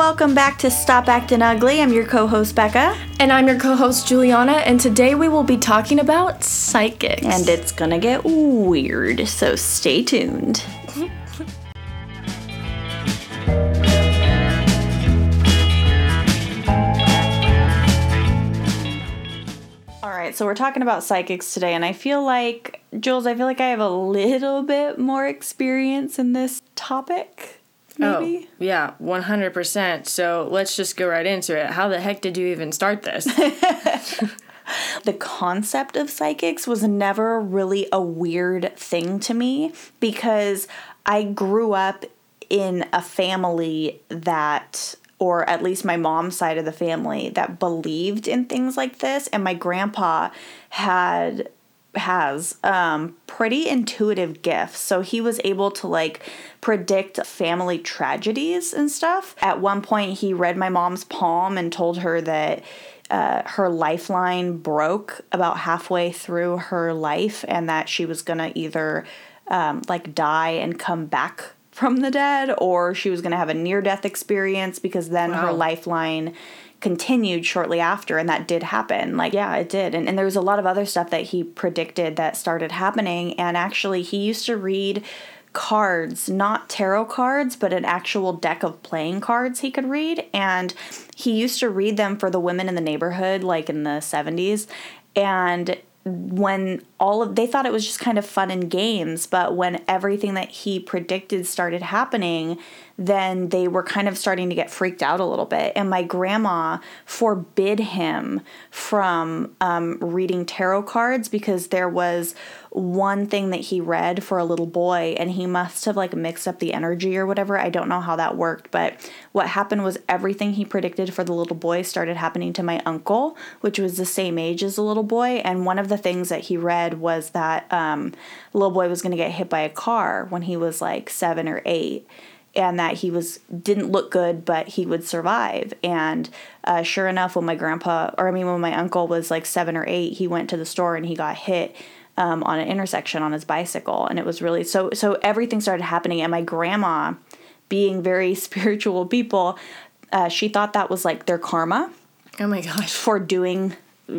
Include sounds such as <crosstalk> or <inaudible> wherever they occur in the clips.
welcome back to Stop Acting Ugly. I'm your co host, Becca. And I'm your co host, Julianna, and today we will be talking about psychics. And it's gonna get weird, so stay tuned. <laughs> All right, so we're talking about psychics today, and I feel like, Jules, I feel like I have a little bit more experience in this topic. Oh, maybe? Oh, yeah, 100%. So let's just go right into it. How the heck did you even start this? <laughs> the concept of psychics was never really a weird thing to me because I grew up in a family that or at least my mom's side of the family that believed in things like this and my grandpa had has um, pretty intuitive gifts. So he was able to like predict family tragedies and stuff. At one point, he read my mom's palm and told her that uh, her lifeline broke about halfway through her life and that she was gonna either um, like die and come back from the dead or she was gonna have a near death experience because then wow. her lifeline continued shortly after and that did happen. Like yeah it did. And, and there was a lot of other stuff that he predicted that started happening. And actually he used to read cards not tarot cards but an actual deck of playing cards he could read. And he used to read them for the women in the neighborhood like in the 70s and when all of they thought it was just kind of fun and games but when everything that he predicted started happening then they were kind of starting to get freaked out a little bit. And my grandma forbid him from um, reading tarot cards because there was one thing that he read for a little boy and he must have like mixed up the energy or whatever. I don't know how that worked, but what happened was everything he predicted for the little boy started happening to my uncle, which was the same age as the little boy. And one of the things that he read was that um, little boy was going to get hit by a car when he was like seven or eight and that he was didn't look good but he would survive. And uh, sure enough when my grandpa or i mean when my uncle was like seven or eight he went to the store and he got hit um, on an intersection on his bicycle. And it was really so so everything started happening. And my grandma being very <laughs> spiritual people uh, she thought that was like their karma oh my gosh. for doing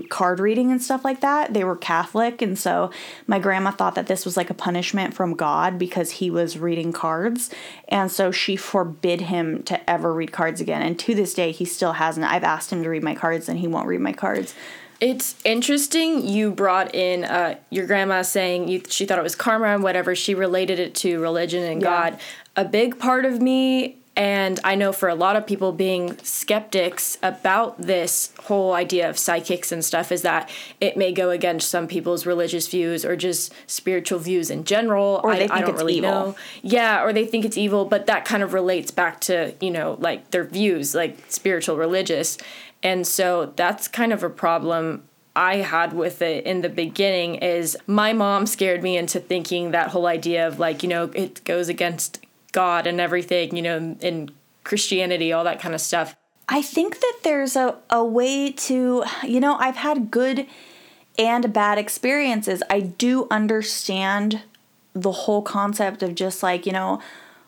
card reading and stuff like that. They were Catholic, and so my grandma thought that this was like a punishment from God because he was reading cards. And so she forbid him to ever read cards again. And to this day, he still hasn't. I've asked him to read my cards, and he won't read my cards. It's interesting you brought in uh, your grandma saying you, she thought it was karma and whatever. She related it to religion and yeah. God. A big part of me and I know for a lot of people being skeptics about this whole idea of psychics and stuff is that it may go against some people's religious views or just spiritual views in general. Or they I, think I don't it's really evil. know. Yeah, or they think it's evil, but that kind of relates back to, you know, like their views, like spiritual religious. And so that's kind of a problem I had with it in the beginning is my mom scared me into thinking that whole idea of like, you know, it goes against God and everything, you know, in Christianity, all that kind of stuff. I think that there's a, a way to, you know, I've had good and bad experiences. I do understand the whole concept of just like, you know,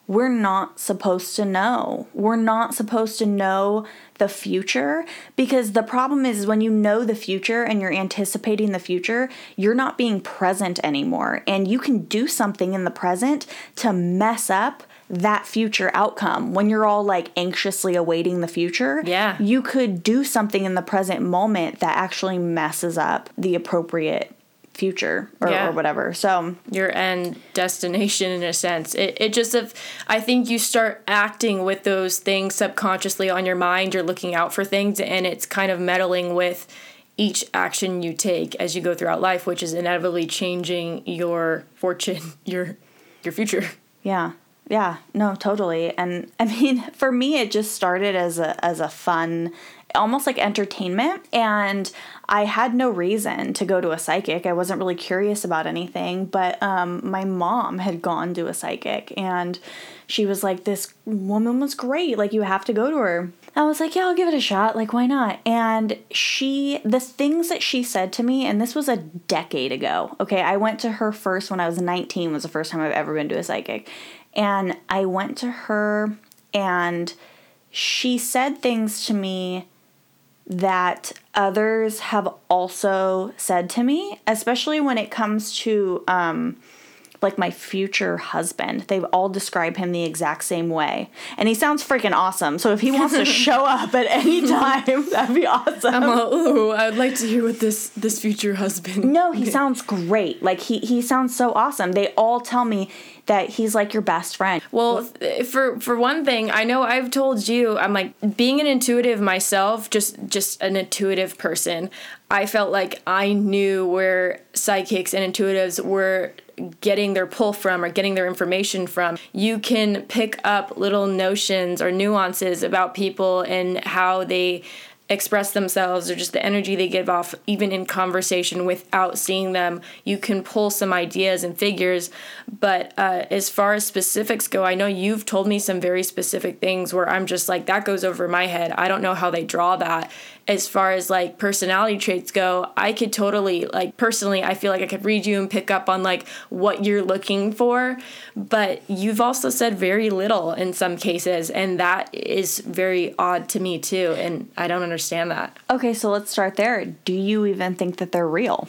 we're not supposed to know. We're not supposed to know the future because the problem is when you know the future and you're anticipating the future, you're not being present anymore. And you can do something in the present to mess up that future outcome. When you're all like anxiously awaiting the future yeah. you could do something in the present moment that actually messes up the appropriate future or, yeah. or whatever. So your end destination in a sense. It, it just if i think you start acting with those things subconsciously on your mind. You're looking out for things and it's kind of meddling with each action you take as you go throughout life which is inevitably changing your fortune <laughs> your your future. Yeah yeah, no, totally. And <laughs> I mean, for me it just started as a as a fun almost like entertainment and I had no reason to go to a psychic. I wasn't really curious about anything, but um, my mom had gone to a psychic and she was like this woman was great. Like you have to go to her. I was like, yeah, I'll give it a shot. Like, why not? And she, the things that she said to me, and this was a decade ago. Okay, I went to her first when I was 19, was the first time I've ever been to a psychic. And I went to her and she said things to me that others have also said to me, especially when it comes to um, like my future husband. They've all described him the exact same way. And he sounds freaking awesome. So if he wants to <laughs> show up at any time, <laughs> that'd be awesome. I'm all, ooh, I would like to hear what this this future husband. No, he <laughs> sounds great. Like he he sounds so awesome. They all tell me that he's like your best friend. Well, eh, for for one thing, I know I've told you I'm like being an intuitive myself, just just an intuitive person. I felt like I knew where psychics and intuitives were getting their pull from or getting their information from. You can pick up little notions or nuances about people and how they express themselves or just the energy they give off even in conversation without seeing them. You can pull some ideas and figures but uh, as far as specifics go i know you've told me some very specific things where i'm just like that goes over my head. I don't know how they draw that as far as like personality traits go, I could totally like personally I feel like I could read you and pick up on like what you're looking for, but you've also said very little in some cases and that is very odd to me too and I don't understand that. Okay, so let's start there. Do you even think that they're real?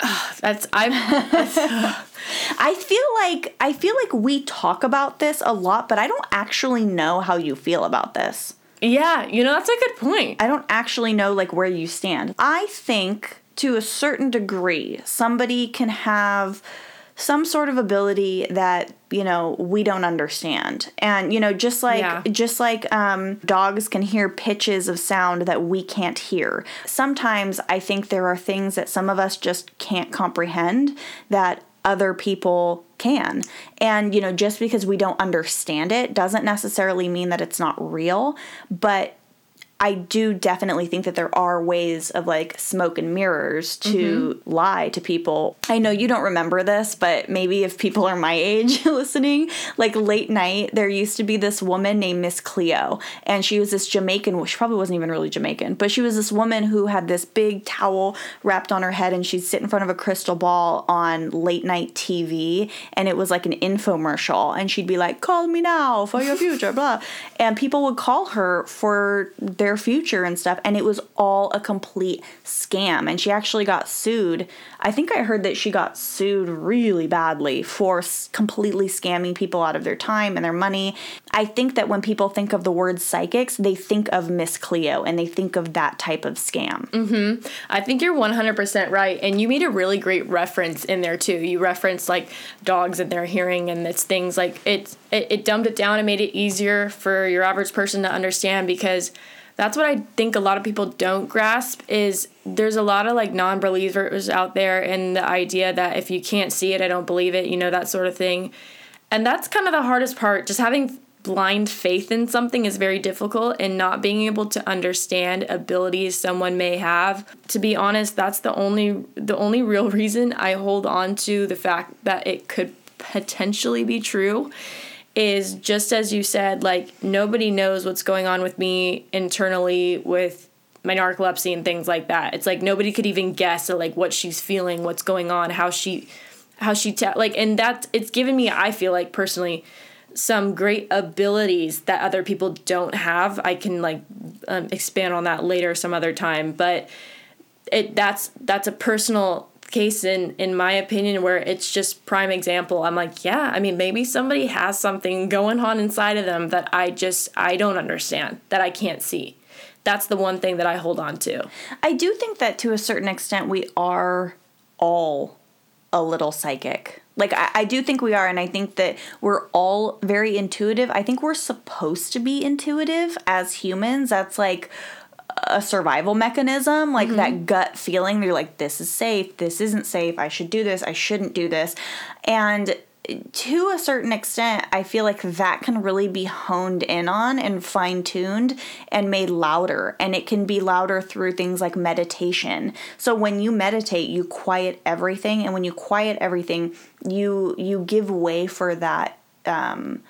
<sighs> that's I'm that's, <laughs> I feel like I feel like we talk about this a lot, but I don't actually know how you feel about this. Yeah, you know, that's a good point. I don't actually know like where you stand. I think to a certain degree, somebody can have some sort of ability that you know we don't understand and you know just like yeah. just like um, dogs can hear pitches of sound that we can't hear sometimes i think there are things that some of us just can't comprehend that other people can. And, you know, just because we don't understand it doesn't necessarily mean that it's not real, but I do definitely think that there are ways of like smoke and mirrors to mm-hmm. lie to people. I know you don't remember this, but maybe if people are my age <laughs> listening, like late night, there used to be this woman named Miss Cleo, and she was this Jamaican, she probably wasn't even really Jamaican, but she was this woman who had this big towel wrapped on her head and she'd sit in front of a crystal ball on late night TV, and it was like an infomercial, and she'd be like, Call me now for your future, <laughs> blah. And people would call her for their future and stuff and it was all a complete scam. And she actually got sued. I think i heard that she got sued really badly for completely scamming people out of their time and their money. I think that when people think of the word psychics they think of miss cleo and they think of that type of scam. Mm-hmm. I think you're 100% right and you made a really great reference in there too. You referenced like dogs and their hearing and it's things like it's it, it dumbed it down and made it easier for your average person to understand because that's what I think a lot of people don't grasp is there's a lot of like non-believers out there and the idea that if you can't see it, I don't believe it, you know, that sort of thing. And that's kind of the hardest part. Just having blind faith in something is very difficult and not being able to understand abilities someone may have. To be honest, that's the only the only real reason I hold on to the fact that it could potentially be true is just as you said, like nobody knows what's going on with me internally with my narcolepsy and things like that. It's like nobody could even guess at like what she's feeling, what's going on, how she how she ta- like and that it's given me I feel like personally some great abilities that other people don't have. I can like um, expand on that later some other time, but it that's that's a personal case in in my opinion where it's just prime example i'm like yeah i mean maybe somebody has something going on inside of them that i just i don't understand that i can't see. That's the one thing that i hold on to. I do think that to a certain extent we are all a little psychic. Like I, I do think we are and i think that we're all very intuitive. I think we're supposed to be intuitive as humans. That's like a survival mechanism, like mm-hmm. that gut feeling. You're like, this is safe, this isn't safe, I should do this, I shouldn't do this. And to a certain extent, I feel like that can really be honed in on and fine tuned and made louder. And it can be louder through things like meditation. So when you meditate, you quiet everything. And when you quiet everything, you you give way for that um,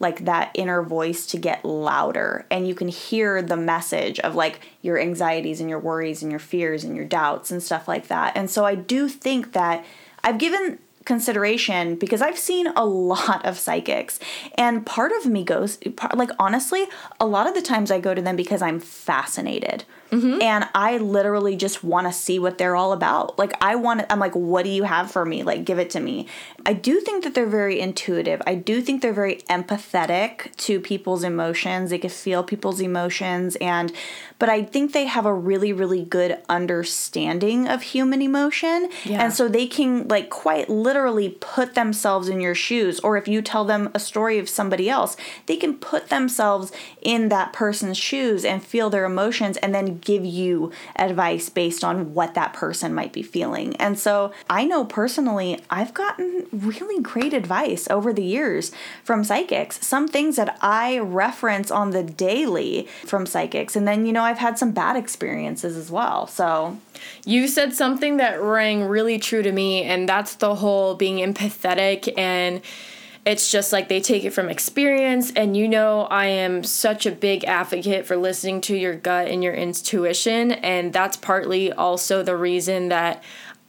like that inner voice to get louder and you can hear the message of like your anxieties and your worries and your fears and your doubts and stuff like that. And so I do think that I've given consideration because I've seen a lot of psychics, and part of me goes, like, honestly, a lot of the times I go to them because I'm fascinated. Mm-hmm. And I literally just want to see what they're all about. Like, I want to, I'm like, what do you have for me? Like, give it to me. I do think that they're very intuitive. I do think they're very empathetic to people's emotions. They can feel people's emotions. And, but I think they have a really, really good understanding of human emotion. Yeah. And so they can, like, quite literally put themselves in your shoes. Or if you tell them a story of somebody else, they can put themselves in that person's shoes and feel their emotions and then give you advice based on what that person might be feeling. And so I know personally, I've gotten really great advice over the years from psychics. Some things that I reference on the daily from psychics. And then, you know, I've had some bad experiences as well. So you said something that rang really true to me, and that's the whole being empathetic and it's just like they take it from experience and you know i am such a big advocate for listening to your gut and your intuition and that's partly also the reason that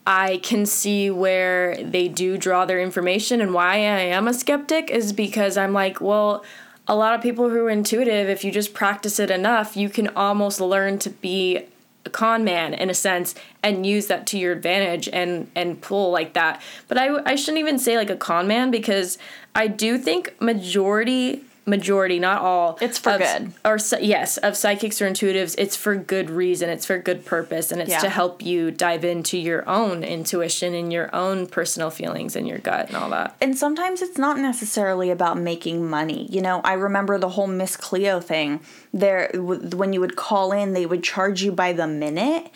i can see where they do draw their information and why i am a skeptic is because i'm like well a lot of people who are intuitive if you just practice it enough you can almost learn to be con man in a sense and use that to your advantage and and pull like that. But i i shouldn't even say like a con man because I do think majority majority, not all. It's for of, good. Or yes, of psychics or intuitives, it's for good reason. It's for good purpose, and it's yeah. to help you dive into your own intuition and your own personal feelings and your gut and all that. And sometimes it's not necessarily about making money. You know, I remember the whole Miss Cleo thing. There, when you would call in, they would charge you by the minute,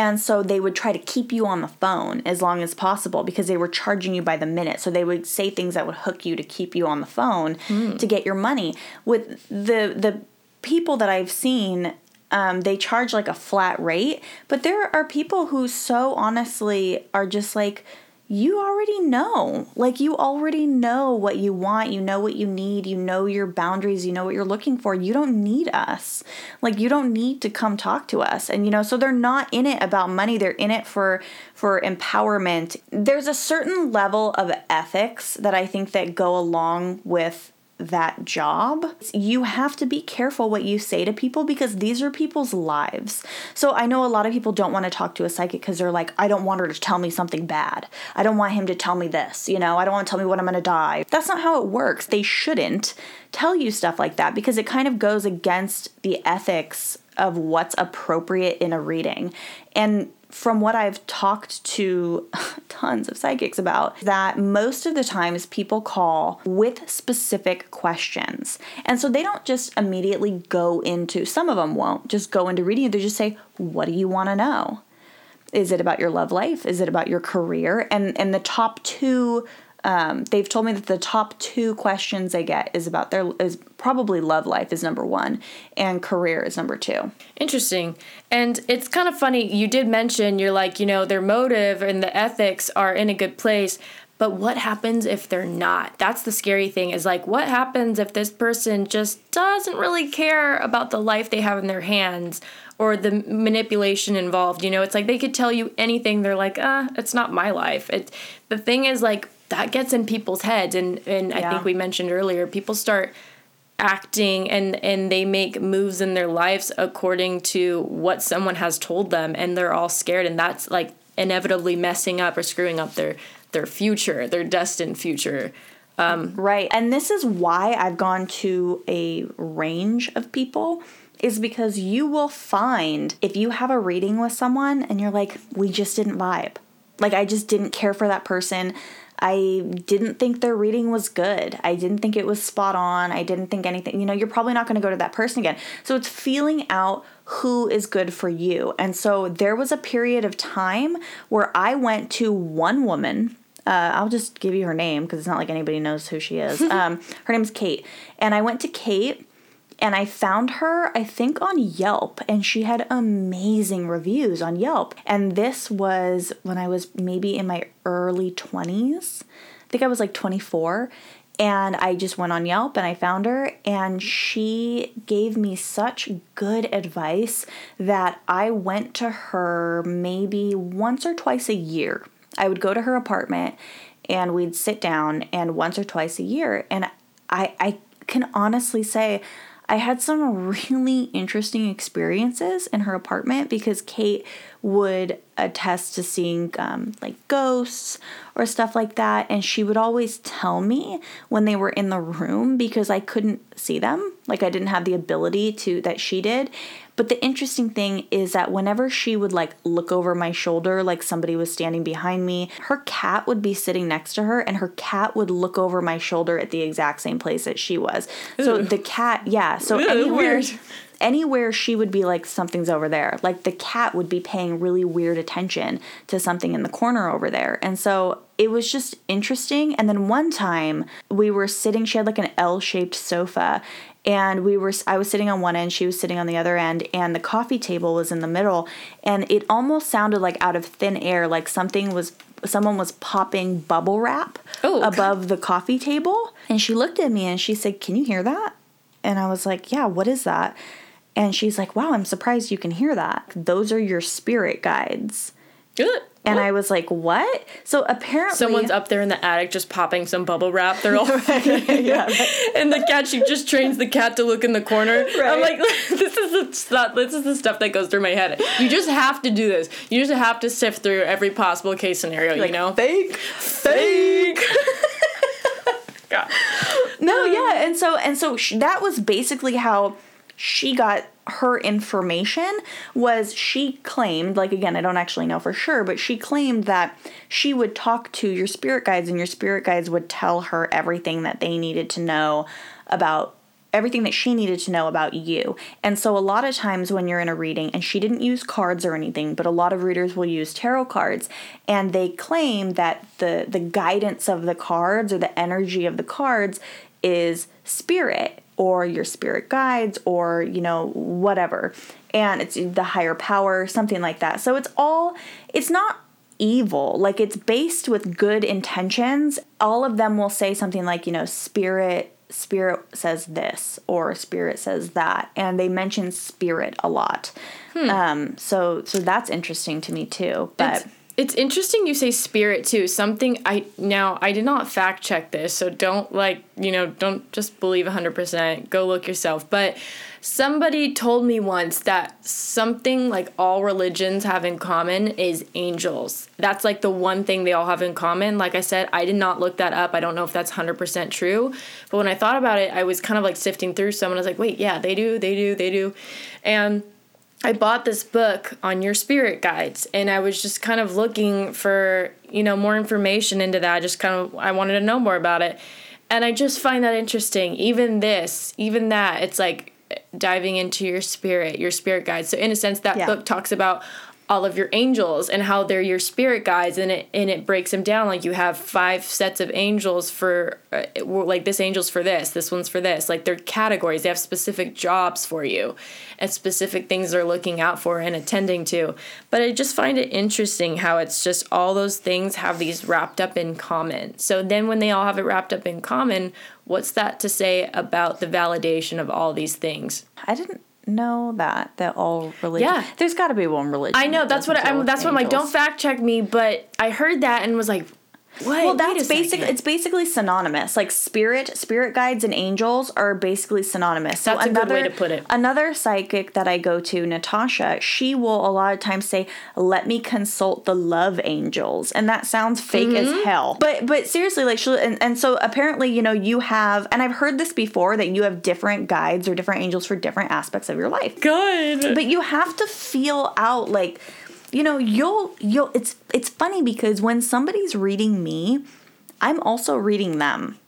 and so they would try to keep you on the phone as long as possible because they were charging you by the minute. So they would say things that would hook you to keep you on the phone mm. to get your money money. With the the people that I've seen, um, they charge like a flat rate, but there are people who so honestly are just like, you already know. Like, you already know what you want. You know what you need. You know your boundaries. You know what you're looking for. You don't need us. Like, you don't need to come talk to us. And, you know, so they're not in it about money. They're in it for, for empowerment. There's a certain level of ethics that I think that go along with that job, you have to be careful what you say to people because these are people's lives. So I know a lot of people don't want to talk to a psychic because they're like, I don't want her to tell me something bad. I don't want him to tell me this, you know, I don't want to tell me when I'm going to die. That's not how it works. They shouldn't tell you stuff like that because it kind of goes against the ethics of what's appropriate in a reading. And from what I've talked to <laughs> tons of psychics about, that most of the times people call with specific questions. And so they don't just immediately go into, some of them won't just go into reading, they just say, What do you want to know? Is it about your love life? Is it about your career? And and the top two um, they've told me that the top two questions they get is about their is probably love life is number one and career is number two. Interesting. And it's kind of funny you did mention you're like you know their motive and the ethics are in a good place but what happens if they're not? That's the scary thing is like what happens if this person just doesn't really care about the life they have in their hands or the manipulation involved you know? It's like they could tell you anything they're like ah it's not my life. It the thing is like that gets in people's heads and and yeah. I think we mentioned earlier people start acting and and they make moves in their lives according to what someone has told them. And they're all scared. And that's like inevitably messing up or screwing up their their future their destined future. Um, right. And this is why i've gone to a range of people is because you will find if you have a reading with someone and you're like we just didn't vibe. Like i just didn't care for that person I didn't think their reading was good. I didn't think it was spot on. I didn't think anything, you know, you're probably not going to go to that person again. So it's feeling out who is good for you. And so there was a period of time where I went to one woman. Uh, I'll just give you her name because it's not like anybody knows who she is. <laughs> um, her name's Kate. And I went to Kate and I found her, I think, on Yelp, and she had amazing reviews on Yelp. And this was when I was maybe in my early 20s. I think I was like 24. And I just went on Yelp and I found her, and she gave me such good advice that I went to her maybe once or twice a year. I would go to her apartment and we'd sit down and once or twice a year and I I can honestly say I had some really interesting experiences in her apartment because Kate would attest to seeing um, like ghosts or stuff like that. And she would always tell me when they were in the room because I couldn't see them. Like I didn't have the ability to that she did. But the interesting thing is that whenever she would like look over my shoulder, like somebody was standing behind me, her cat would be sitting next to her and her cat would look over my shoulder at the exact same place that she was. So the cat, yeah. So anywhere. Weird anywhere she would be like something's over there like the cat would be paying really weird attention to something in the corner over there and so it was just interesting and then one time we were sitting she had like an l-shaped sofa and we were i was sitting on one end she was sitting on the other end and the coffee table was in the middle and it almost sounded like out of thin air like something was someone was popping bubble wrap oh, above the coffee table and she looked at me and she said can you hear that and i was like yeah what is that and she's like, wow, I'm surprised you can hear that. Those are your spirit guides. Good. And I was like, "What?" So apparently, someone's up there in the attic just popping some bubble wrap. They're all, <laughs> yeah, right. <laughs> and the cat. She just trains the cat to look in the corner. Right. I'm like, <laughs> this is the stuff. This is the stuff that goes through my head. You just have to do this. You just have to sift through every possible case scenario. Like, you know, fake, fake. no, um, yeah, and so and so sh- that was basically how she got her information was she claimed like again I don't actually know for sure but she claimed that she would talk to your spirit guides and your spirit guides would tell her everything that they needed to know about everything that she needed to know about you. And so a lot of times when you're in a reading and she didn't use cards or anything, but a lot of readers will use tarot cards and they claim that the the guidance of the cards or the energy of the cards is spirit or your spirit guides or you know whatever. And it's the higher power something like that. So it's all it's not evil. Like it's based with good intentions. All of them will say something like you know spirit spirit says this or spirit says that. And they mention spirit a lot. Hmm. um so so that's interesting to me too. But it's- it's interesting you say spirit too. Something I now I did not fact check this, so don't like, you know, don't just believe 100%. Go look yourself. But somebody told me once that something like all religions have in common is angels. That's like the one thing they all have in common. Like I said, I did not look that up. I don't know if that's 100% true. But when I thought about it, I was kind of like sifting through some and I was like, "Wait, yeah, they do. They do. They do." And I bought this book on your spirit guides and I was just kind of looking for, you know, more information into that. I just kind of I wanted to know more about it. And I just find that interesting. Even this, even that, it's like diving into your spirit, your spirit guides. So in a sense that yeah. book talks about all of your angels and how they're your spirit guides and it and it breaks them down. Like you have five sets of angels for uh, like this angel's for this this one's for this. Like they're categories. They have specific jobs for you and specific things they're looking out for and attending to. But i just find it interesting how it's just all those things have these wrapped up in common. So then when they all have it wrapped up in common what's that to say about the validation of all these things? I didn't know that that all religion. Yeah, there's got to be one religion. I know that's what I, am That's what I'm like. Don't fact check me, but I heard that and was like, what? Well, that's basically it's basically synonymous. Like spirit, spirit guides, and angels are basically synonymous. That's so a another, good way to put it. Another psychic that I go to, Natasha, she will a lot of times say, "Let me consult the love angels," and that sounds fake mm-hmm. as hell. But but seriously, like she and, and so apparently, you know, you have, and I've heard this before that you have different guides or different angels for different aspects of your life. Good. But you have to feel out like you know you'll you'll it's it's funny because when somebody's reading me i'm also reading them.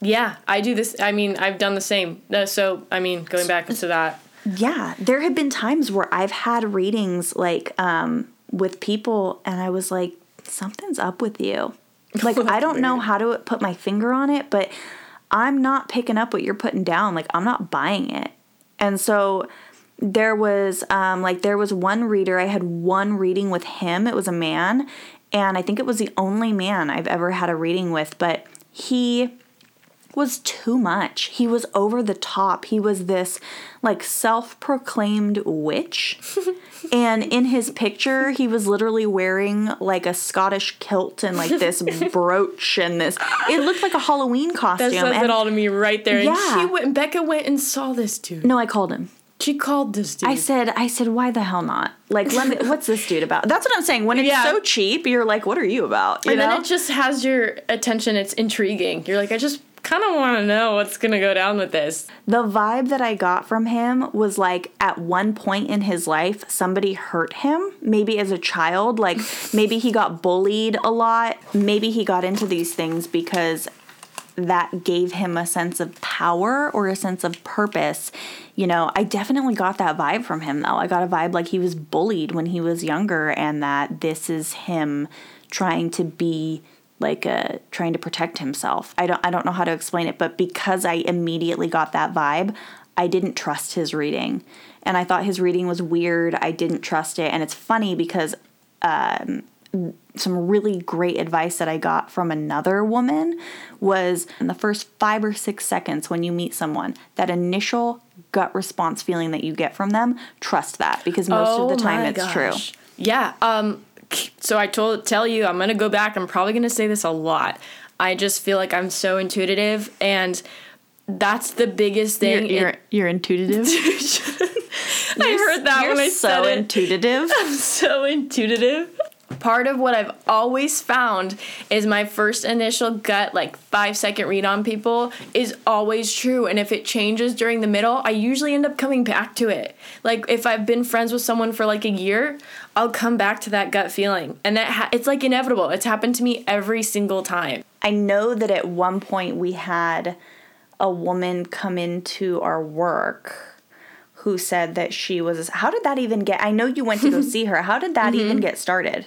Yeah i do this i mean i've done the same. Uh, so i mean going back to that. Yeah there have been times where i've had readings like um with people and i was like something's up with you. Like i don't know <laughs> how to put my finger on it but i'm not picking up what you're putting down. Like i'm not buying it. And so there was um, like there was one reader i had one reading with him it was a man and i think it was the only man i've ever had a reading with but he was too much. He was over the top. He was this like self proclaimed witch. <laughs> and in his picture, he was literally wearing like a Scottish kilt and like this <laughs> brooch and this. It looked like a Halloween costume. That says and, it all to me right there. Yeah. And she went, Becca went and saw this dude. No, I called him. She called this dude. I said, I said, why the hell not? Like, let me. What's this dude about? That's what I'm saying. When it's Yeah. so cheap, you're like, what are you about? You and know? then it just has your attention. It's intriguing. You're like, I just kind of want to know what's gonna go down with this. The vibe that I got from him was like at one point in his life, somebody hurt him, maybe as a child. Like maybe he got bullied a lot. Maybe he got into these things because that gave him a sense of power or a sense of purpose. You know, I definitely got that vibe from him though. I got a vibe like he was bullied when he was younger and that this is him trying to be like a trying to protect himself. I don't I don't know how to explain it, but because I immediately got that vibe, I didn't trust his reading. And I thought his reading was weird. I didn't trust it. And it's funny because um, some really great advice that I got from another woman was in the first five or six seconds when you meet someone, that initial gut response feeling that you get from them, trust that because most of the time Oh my it's true. Yeah. Um. So I told tell you I'm gonna go back. I'm probably gonna say this a lot. I just feel like I'm so intuitive, and that's the biggest You're, thing. you're, you're intuitive. <laughs> I heard that You're when I so said it. intuitive. <laughs> I'm so intuitive. Part of what I've always found is my first initial gut, like five second read on people, is always true. And if it changes during the middle, I usually end up coming back to it. Like if I've been friends with someone for like a year, I'll come back to that gut feeling, and that ha- it's like inevitable. It's happened to me every single time. I know that at one point we had a woman come into our work who said that she was. How did that even get? I know you went to go <laughs> see her. How did that mm-hmm. even get started?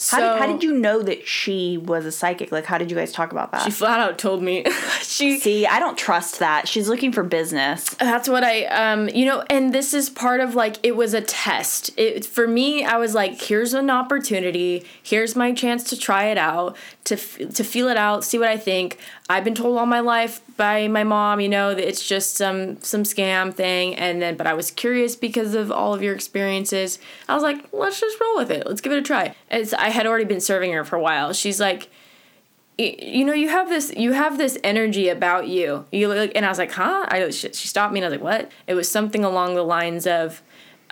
So How did, how did you know that she was a psychic? Like, how did you guys talk about that? She flat out told me <laughs> she See, I don't trust that. She's looking for business. That's what I um you know and this is part of like it was a test. It for me I was like here's an opportunity. Here's my chance to try it out, to f- to feel it out, see what I think. I've been told all my life by my mom, you know, that it's just some some scam thing and then but I was curious because of all of your experiences. I was like, let's just roll with it. Let's give it a try. It's, I had already been serving her for a while. She's like you know you have this you have this energy about you. You look and i was like huh? I, she stopped me and i was like what? It was something along the lines of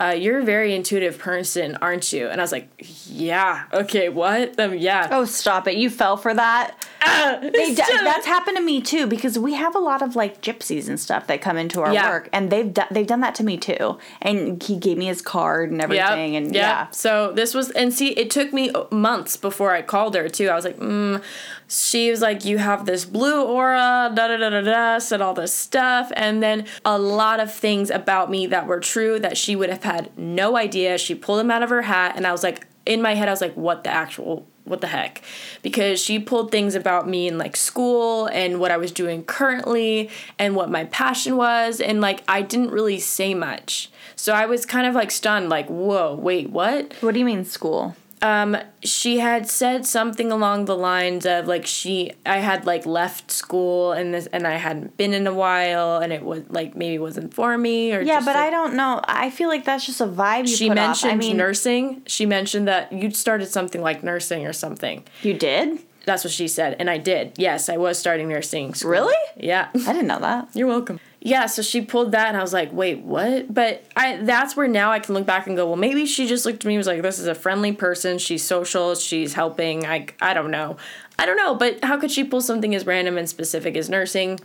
uh, you're a very intuitive person aren't you and i was like yeah okay what um, yeah Oh, stop it. You fell for that. <laughs> They d- that's happened to me too because we have a lot of like gypsies and stuff that come into our Yeah. work and they've do- they've done that to me too. And he gave me his card and everything and yep. yeah. So this was, and see, it took me months before I called her too. I was like, mm. She was like, you have this blue aura, da da da da da, said all this stuff, and then a lot of things about me that were true that she would have had no idea. She pulled them out of her hat, and I was like, in my head, I was like, what the actual what the heck because she pulled things about me in like school and what I was doing currently and what my passion was and like I didn't really say much. So I was kind of like stunned like whoa, wait, what? What do you mean school? Um she had said something along the lines of like she I had like left school and this and I hadn't been in a while and it was like maybe wasn't for me or Yeah, but like, I don't know. I feel like that's just a vibe you she put mentioned. I mean, nursing. She mentioned that you'd started something like nursing or something. you did? That's what she said, and I did. Yes, I was starting nursing. School. Really? Yeah. I didn't know that. You're welcome. Yeah, so she pulled that, and I was like, "Wait, what?" But I that's where now I can look back and go, "Well, maybe she just looked at me and was like, this is a friendly person. She's social. She's helping. I I don't know, I don't know. But how could she pull something as random and specific as nursing?"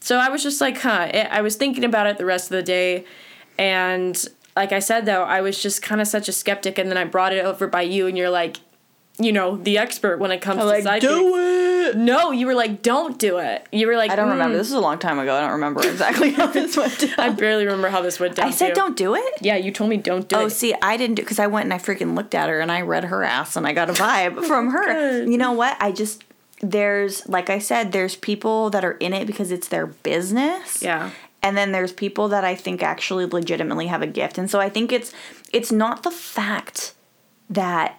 So I was just like, "Huh." I I was thinking about it the rest of the day, and like I said though, I was just kind of such a skeptic, and then I brought it over by you, and you're like, you know, the expert when it comes to psychics. it. No, you were like, don't do it. You were like, I don't "Mm." remember. This is a long time ago. I don't remember exactly how <laughs> this went down. I barely remember how this went down. I said too. don't do it. Yeah, you told me don't do Oh, it. Oh, see, I didn't do because I went and I freaking looked at her and I read her ass and I got a vibe <laughs> from her. Good. You know what? I just there's like I said, there's people that are in it because it's their business. Yeah. And then there's people that I think actually legitimately have a gift. And so I think it's it's not the fact that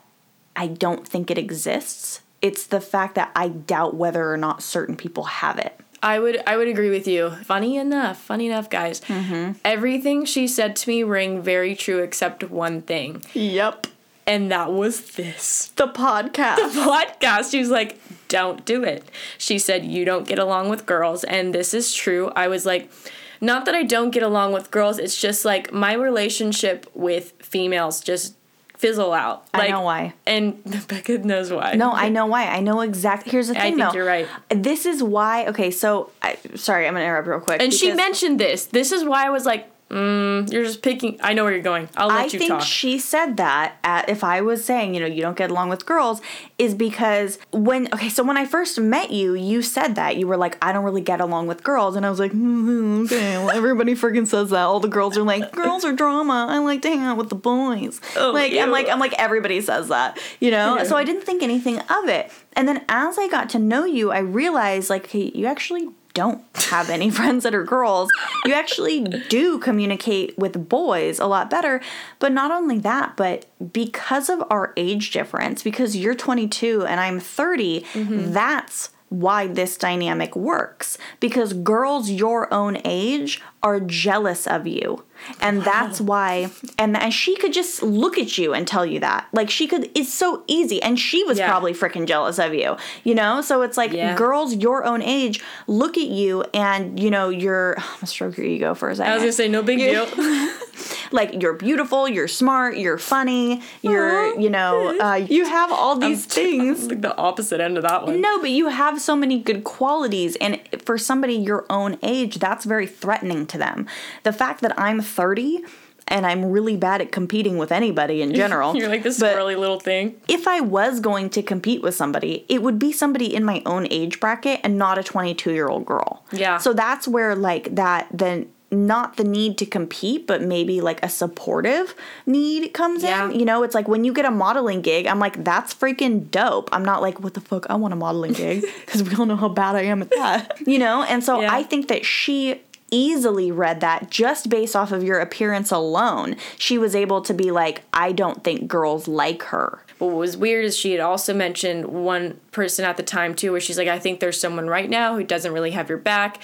I don't think it exists. It's the fact that I doubt whether or not certain people have it. I would I would agree with you. Funny enough, funny enough, guys. Mm-hmm. Everything she said to me rang very true except one thing, Yep. and that was this. The podcast. The podcast. She was like, don't do it. She said, you don't get along with girls. And this is true. I was like, not that I don't get along with girls, it's just like my relationship with females just fizzle out. I know why. And <laughs> Becca knows why. No, I know why. I know exactly. Here's the I thing, think though. you're right. This is why. Okay, so I, sorry, I'm gonna interrupt real quick. And she mentioned this. This is why I was like, mm, you're just picking. I know where you're going. I'll let I you think talk. she said that at, if I was saying, you know, you don't get along with girls, is because when, okay, so when I first met you, you said that. You were like, I don't really get along with girls. And I was like, mm-hmm, okay, well, <laughs> everybody freaking says that. All the girls are like, girls are drama. I like to hang out with the boys. Oh, like, I'm like, I'm like, everybody says that, you know? Yeah. So I didn't think anything of it. And then as I got to know you, I realized, like, hey, you actually don't have any <laughs> friends that are girls. You actually do communicate with boys a lot better. But not only that, but because of our age difference, because you're 22 and I'm 30, mm-hmm. that's why this dynamic works. Because girls your own age are jealous of you. And that's why and and she could just look at you and tell you that. Like she could it's so easy and she was Yeah. probably freaking jealous of you. You know? So it's like Yeah. girls your own age look at you and you know you're <sighs> I'm gonna stroke your ego for a second. I was gonna say no big deal. <laughs> like you're beautiful, you're smart, you're funny, you're you know uh, <laughs> you have all these <laughs> things. like the opposite end of that one. No, but you have so many good qualities, and for somebody your own age, that's very threatening to them. The fact that I'm 30 and I'm really bad at competing with anybody in <laughs> general. You're like this but squirrely little thing. if I was going to compete with somebody, it would be somebody in my own age bracket and not a 22 year old girl. Yeah. So that's where like that then not the need to compete, but maybe like a supportive need comes Yeah. in. You know, it's like when you get a modeling gig, I'm like, that's freaking dope. I'm not like, what the fuck, I want a modeling gig <laughs> because we all know how bad I am at that. You know, and so Yeah. I think that she easily read that just based off of your appearance alone. She was able to be like, I don't think girls like her. What was weird is she had also mentioned one person at the time too, where she's like, I think there's someone right now who doesn't really have your back.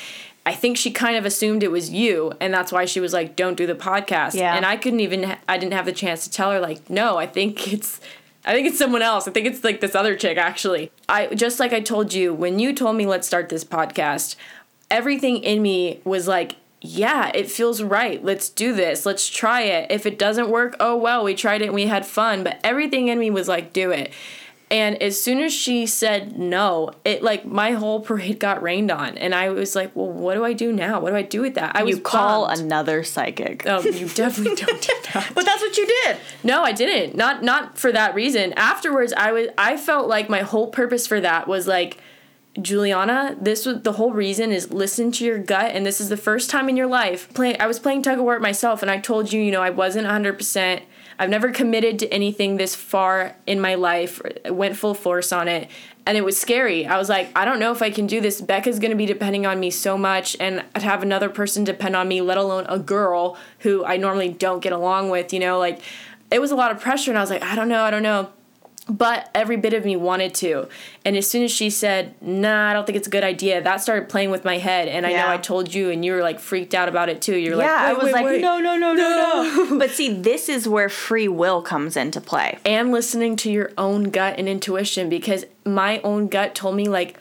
I think she kind of assumed it was you, and that's why she was like, "Don't do the podcast." Yeah. And I couldn't even, I didn't have the chance to tell her like, "No, I think it's, I think it's someone else. I think it's like this other chick actually." I just like I told you when you told me let's start this podcast, everything in me was like, yeah, it feels right. Let's do this. Let's try it. If it doesn't work, oh well, we tried it and we had fun. But everything in me was like, do it. And as soon as she said no, it like my whole <laughs> parade got rained on. And I was like, well, what do I do now? What do I do with that? I was You call bummed. another psychic. Oh, you definitely don't do <laughs> that. But that's what you did. No, I didn't. Not not for that reason. Afterwards, I was I felt like my whole purpose for that was like Julianna, this was the whole reason is listen to your gut and this is the first time in your life play I was playing tug of war myself and I told you, you know, I wasn't 100% I've never committed to anything this far in my life. Went full force on it and it was scary. I was like, I don't know if I can do this. Becca's going to be depending on me so much and have another person depend on me, let alone a girl who I normally don't get along with, you know, like it was a lot of pressure and I was like, I don't know, I don't know. But every bit of me wanted to. And as soon as she said, nah, I don't think it's a good idea, that started playing with my head. And I know I told you, and you were like freaked out about it too. You're Yeah, like, I was wait, like, wait. no, no, no, no, <laughs> no. but see, this is where free will comes into play. and listening to your own gut and intuition because my own gut told me like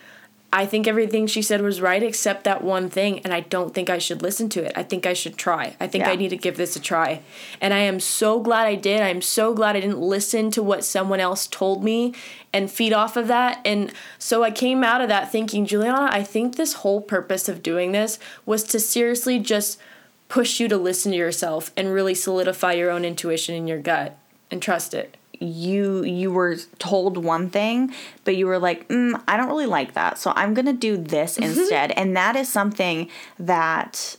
I think everything she said was right except that one thing and I don't think I should listen to it. I think I should try. I think Yeah. I need to give this a try. And I am so glad I did. I am so glad I didn't listen to what someone else told me and feed off of that. And so I came out of that thinking, Julianna, I think this whole purpose of doing this was to seriously just push you to listen to yourself and really solidify your own intuition in your gut and trust it. You you were told one thing, but you were like, mm, I don't really like that, so I'm gonna do this instead. And that is something that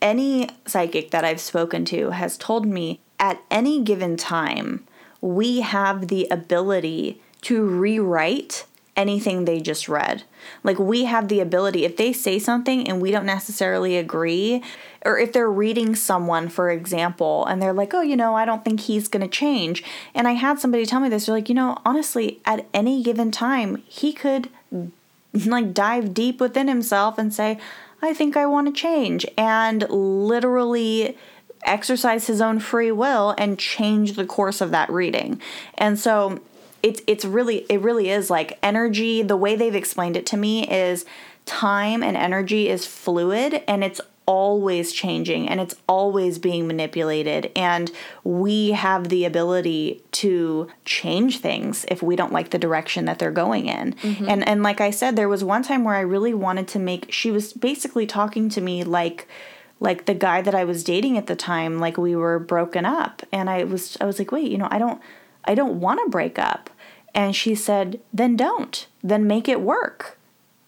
any psychic that I've spoken to has told me at any given time, we have the ability to rewrite anything they just read. Like we have the ability, if they say something and we don't necessarily agree, or if they're reading someone, for example, and they're like, oh, you know, I don't think he's gonna change. And I had somebody tell me this, they're like, you know, honestly, at any given time, he could <laughs> like dive deep within himself and say, I think I want to change, and literally exercise his own free will and change the course of that reading. And so it's it's really it really is like energy the way they've explained it to me is time and energy is fluid and it's always changing and it's always being manipulated and we have the ability to change things if we don't like the direction that they're going in. Mm-hmm. And and like I said there was one time where I really wanted to make she was basically talking to me like like the guy that I was dating at the time like we were broken up and I was I was like wait, you know, I don't I don't want to break up. And she said, "Then don't. Then make it work."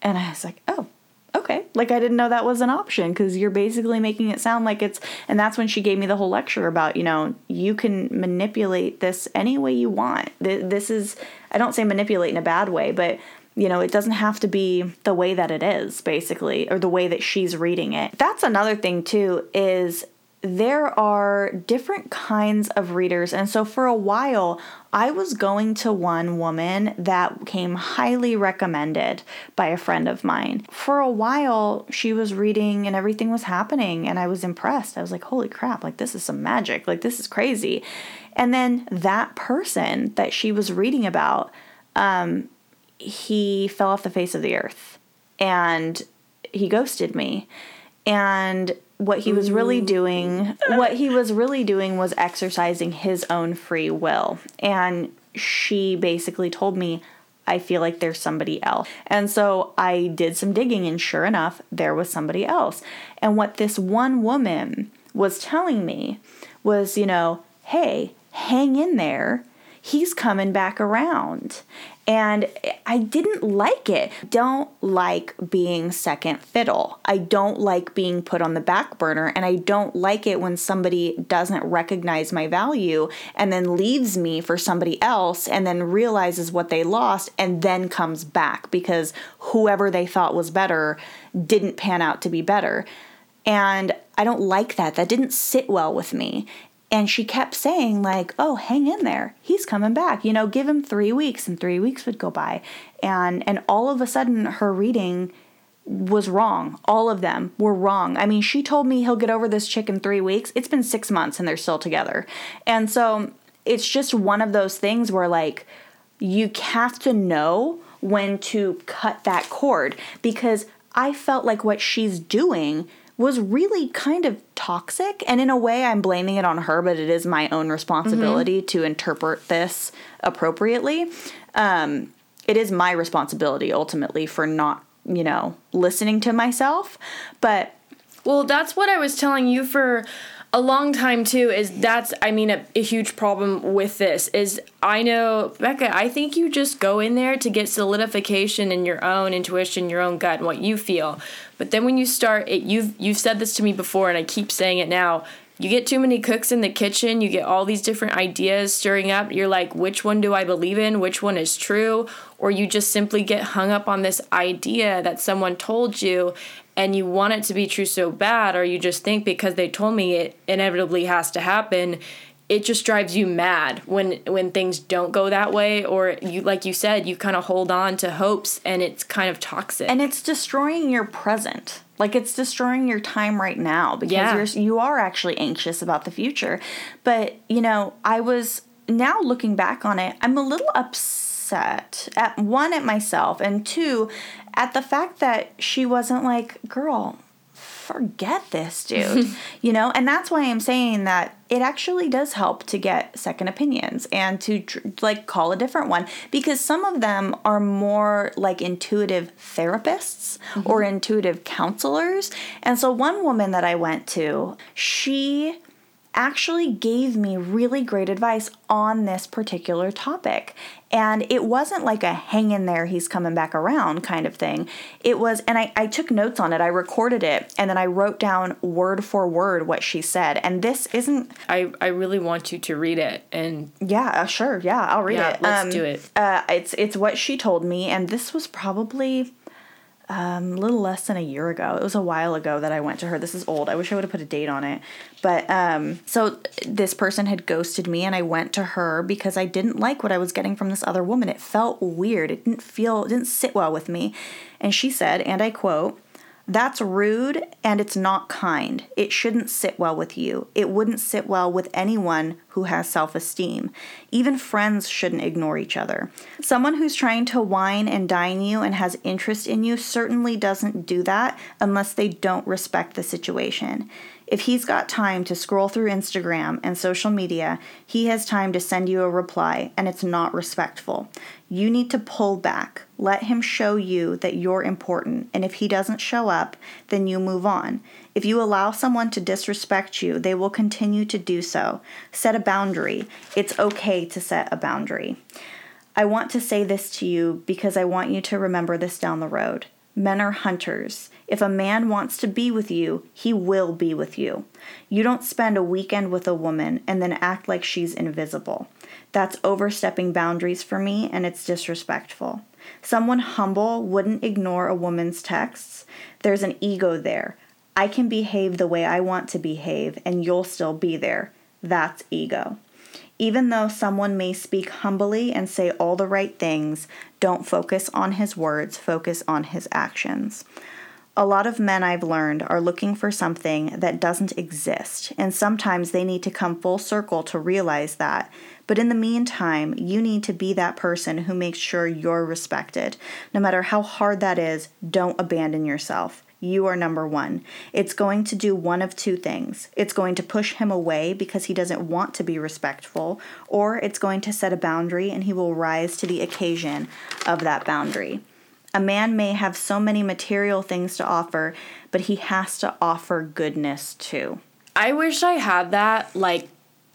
And I was like, "Oh, okay like i didn't know that was an option because you're basically making it sound like it's and that's when she gave me the whole lecture about you know you can manipulate this any way you want this is i don't say manipulate in a bad way but you know it doesn't have to be the way that it is basically or the way that she's reading it that's another thing too is there are different kinds of readers. And so for a while, I was going to one woman that came highly recommended by a friend of mine. For a while, she was reading and everything was happening, and I was impressed. I was like, holy crap, like this is some magic, like this is crazy. And then that person that she was reading about, um, he fell off the face of the earth and he ghosted me. And what he was really mm. doing what he was really doing was exercising his own free will and she basically told me I feel like there's somebody else. And so I did some digging, and sure enough, there was somebody else. And what this one woman was telling me was, you know, hey, hang in there. He's coming back around and I didn't like it. Don't like being second fiddle. I don't like being put on the back burner, and I don't like it when somebody doesn't recognize my value and then leaves me for somebody else and then realizes what they lost and then comes back because whoever they thought was better didn't pan out to be better. And I don't like that. That didn't sit well with me and she kept saying like oh hang in there. He's coming back. You know give him three weeks and three weeks would go by. And and all of a sudden her reading was wrong. All of them were wrong. I mean she told me he'll get over this chick in three weeks. It's been six months and they're still together. And so it's just one of those things where like you have to know when to cut that cord because i felt like what she's doing was really kind of toxic. And in a way, I'm blaming it on her, but it is my own responsibility mm-hmm. to interpret this appropriately. Um, it is my responsibility ultimately for not, you know, listening to myself. But. Well, that's what I was telling you for a long time too is that's i mean a, a, huge problem with this is i know becca i think you just go in there to get solidification in your own intuition your own gut and what you feel. But then when you start it you've you've said this to me before and i keep saying it now you get too many cooks in the kitchen you get all these different ideas stirring up. You're like which one do i believe in? Which one is true? Or you just simply get hung up on this idea that someone told you and you want it to be true so bad or you just think because they told me it inevitably has to happen it just drives you mad when when things don't go that way. Or you like you said you kind of hold on to hopes and it's kind of toxic. And it's destroying your present like it's destroying your time right now because yeah. you're you are actually anxious about the future but you know i was now looking back on it i'm a little upset at one at myself and two at the fact that she wasn't like, girl, forget this, <laughs> dude. you know, and that's why I'm saying that it actually does help to get second opinions and to tr- like call a different one because some of them are more like intuitive therapists mm-hmm. or intuitive counselors. And so one woman that I went to, she actually gave me really great advice on this particular topic. And it wasn't like a hang in there, he's coming back around kind of thing. It was, and I, I took notes on it, I recorded it, and then I wrote down word for word what she said. And this isn't. I, I really want you to read it. And yeah, uh, sure. Yeah, I'll read yeah, it. Let's um, do it. Uh, it's, it's what she told me. And this was probably um, a little less than a year ago. It was a while ago that I went to her. This is old. I wish I would have put a date on it. But um, so this person had ghosted me, and I went to her because I didn't like what I was getting from this other woman. It felt weird. It didn't feel, it didn't sit well with me. And she said, and I quote, that's rude and it's not kind. It shouldn't sit well with you. It wouldn't sit well with anyone who has self esteem. Even friends shouldn't ignore each other. Someone who's trying to wine and dine you and has interest in you certainly doesn't do that unless they don't respect the situation. If he's got time to scroll through Instagram and social media, he has time to send you a reply, and it's not respectful. You need to pull back. Let him show you that you're important, and if he doesn't show up, then you move on. If you allow someone to disrespect you, they will continue to do so. Set a boundary. It's okay to set a boundary. I want to say this to you because I want you to remember this down the road. Men are hunters. If a man wants to be with you, he will be with you. You don't spend a weekend with a woman and then act like she's invisible. That's overstepping boundaries for me and it's disrespectful. Someone humble wouldn't ignore a woman's texts. There's an ego there. I can behave the way I want to behave and you'll still be there. That's ego. Even though someone may speak humbly and say all the right things, don't focus on his words, focus on his actions. A lot of men I've learned are looking for something that doesn't exist, and sometimes they need to come full circle to realize that. But in the meantime, you need to be that person who makes sure you're respected. No matter how hard that is, don't abandon yourself. You are number one. It's going to do one of two things. It's going to push him away because he doesn't want to be respectful, or it's going to set a boundary and he will rise to the occasion of that boundary. A man may have so many material things to offer, but he has to offer goodness too. I wish I had that like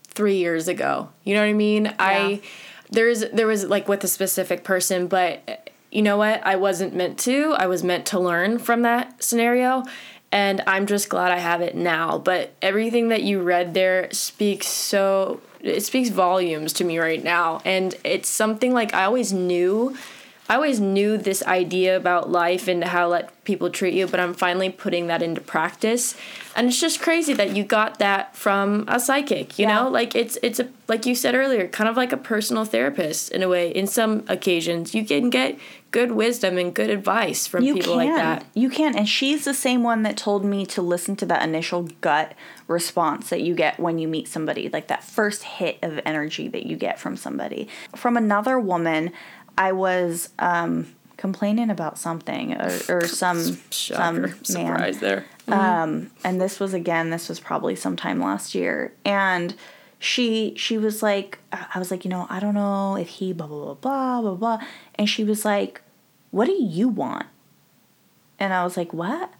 three years ago. You know what I mean? Yeah. I there's there was like with a specific person, but you know what? I wasn't meant to. I was meant to learn from that scenario. And I'm just glad I have it now. But everything that you read there speaks so it speaks volumes to me right now. And it's something like I always knew I always knew this idea about life and how let people treat you, but I'm finally putting that into practice. And it's just crazy that you got that from a psychic, you yeah. know? Like it's it's a like you said earlier, kind of like a personal therapist in a way. In some occasions, you can get good wisdom and good advice from you people can. like that. You can. And she's the same one that told me to listen to that initial gut response that you get when you meet somebody, like that first hit of energy that you get from somebody. From another woman, I was um, complaining about something or, or <laughs> some Shocker. some man. Surprise there. Mm-hmm. Um, and this was again, this was probably sometime last year, and she she was like, I was like, you know, I don't know if he blah blah blah blah blah blah, and she was like, what do you want? And I was like, what?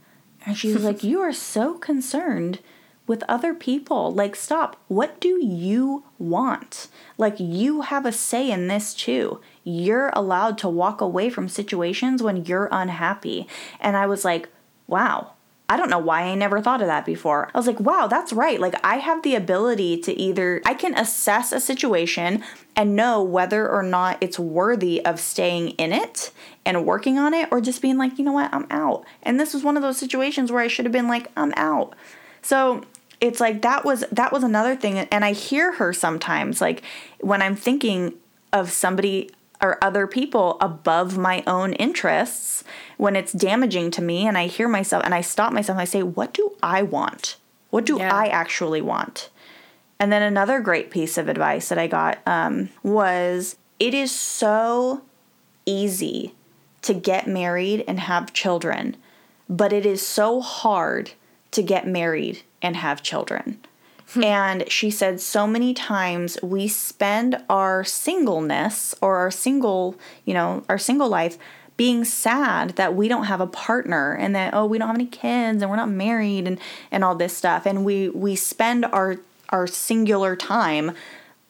And she was like, <laughs> you are so concerned with other people. Like, stop. What do you want? Like, you have a say in this too. You're allowed to walk away from situations when you're unhappy. And I was like, wow. I don't know why I never thought of that before. I was like, wow, that's right. Like, I have the ability to either, I can assess a situation and know whether or not it's worthy of staying in it and working on it or just being like, you know what, I'm out. And this was one of those situations where I should have been like, I'm out. So it's like that was that was another thing and I hear her sometimes like when I'm thinking of somebody or other people above my own interests when it's damaging to me and I hear myself and I stop myself and I say what do I want? What do yeah. I actually want? And then another great piece of advice that I got um, was it is so easy to get married and have children, but it is so hard to get married and have children. <laughs> And she said so many times we spend our singleness or our single, you know, our single life being sad that we don't have a partner and that oh we don't have any kids and we're not married and and all this stuff and we we spend our our singular time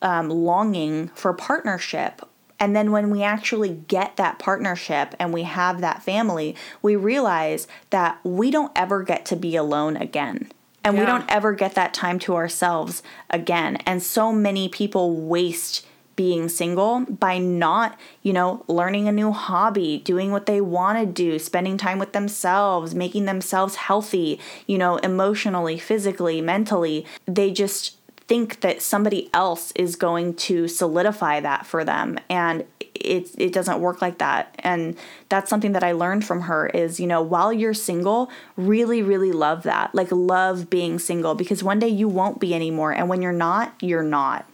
um, longing for partnership and then when we actually get that partnership and we have that family, we realize that we don't ever get to be alone again. And yeah. we don't ever get that time to ourselves again. And so many people waste being single by not, you know, learning a new hobby, doing what they want to do, spending time with themselves, making themselves healthy, you know, emotionally, physically, mentally. They just think that somebody else is going to solidify that for them and it it doesn't work like that and that's something that I learned from her is you know while you're single really really love that like love being single because one day you won't be anymore and when you're not you're not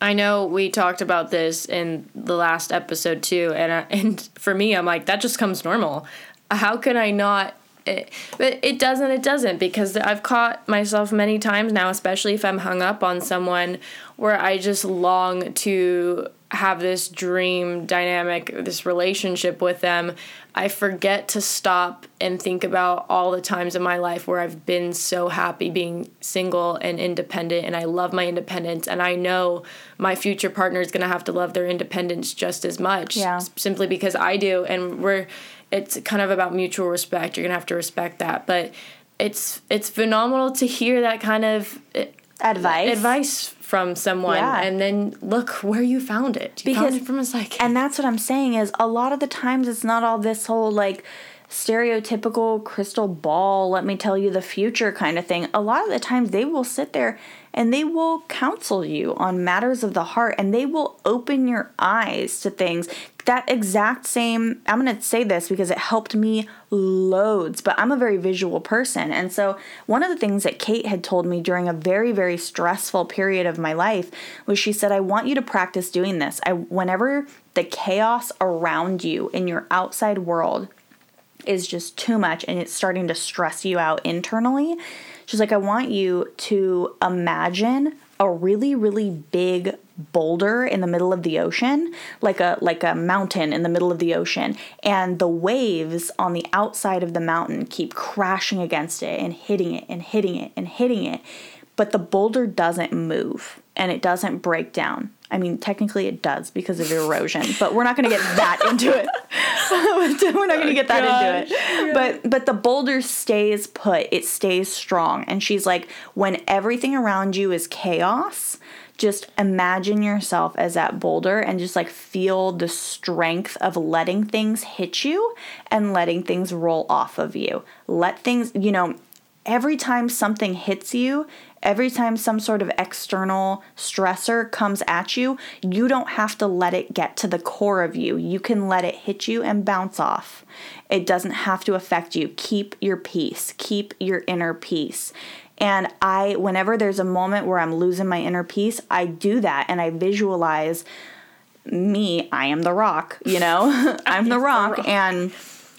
I know we talked about this in the last episode too, and uh, <laughs> and for me, I'm like that just comes normal. How can I not? It, but it doesn't. It doesn't because I've caught myself many times now, especially if I'm hung up on someone, where I just long to have this dream dynamic, this relationship with them, I forget to stop and think about all the times in my life where I've been so happy being single and independent, and I love my independence. And I know my future partner is going to have to love their independence just as much, yeah. simply because I do. And we're, it's kind of about mutual respect. You're going to have to respect that. But it's it's phenomenal to hear that kind of eh, advice advice from someone yeah. and then look where you found it. You because, found it from a psychic. And that's what I'm saying is a lot of the times it's not all this whole like stereotypical crystal ball, let me tell you the future kind of thing. A lot of the times they will sit there and they will counsel you on matters of the heart and they will open your eyes to things. That exact same, I'm going to say this because it helped me loads, but I'm a very visual person. And so, one of the things that Kate had told me during a very, very stressful period of my life was she said, I want you to practice doing this. I, whenever the chaos around you in your outside world is just too much and it's starting to stress you out internally. She's like, I want you to imagine a really, really big boulder in the middle of the ocean, like a like a mountain in the middle of the ocean, and the waves on the outside of the mountain keep crashing against it and hitting it and hitting it and hitting it. But the boulder doesn't move and it doesn't break down. I mean, technically it does because of erosion, but we're not going <laughs> to <laughs> get that into it. we're not going to get that Gosh, into it. But but the boulder stays put. It stays strong. And she's like, when everything around you is chaos, just imagine yourself as that boulder and just like feel the strength of letting things hit you and letting things roll off of you. Let things, you know, every time something hits you, every time some sort of external stressor comes at you, you don't have to let it get to the core of you. You can let it hit you and bounce off. It doesn't have to affect you. Keep your peace, keep your inner peace. And I, whenever there's a moment where I'm losing my inner peace, I do that and I visualize me, I am the rock, you know? <laughs> I'm the rock, the rock. and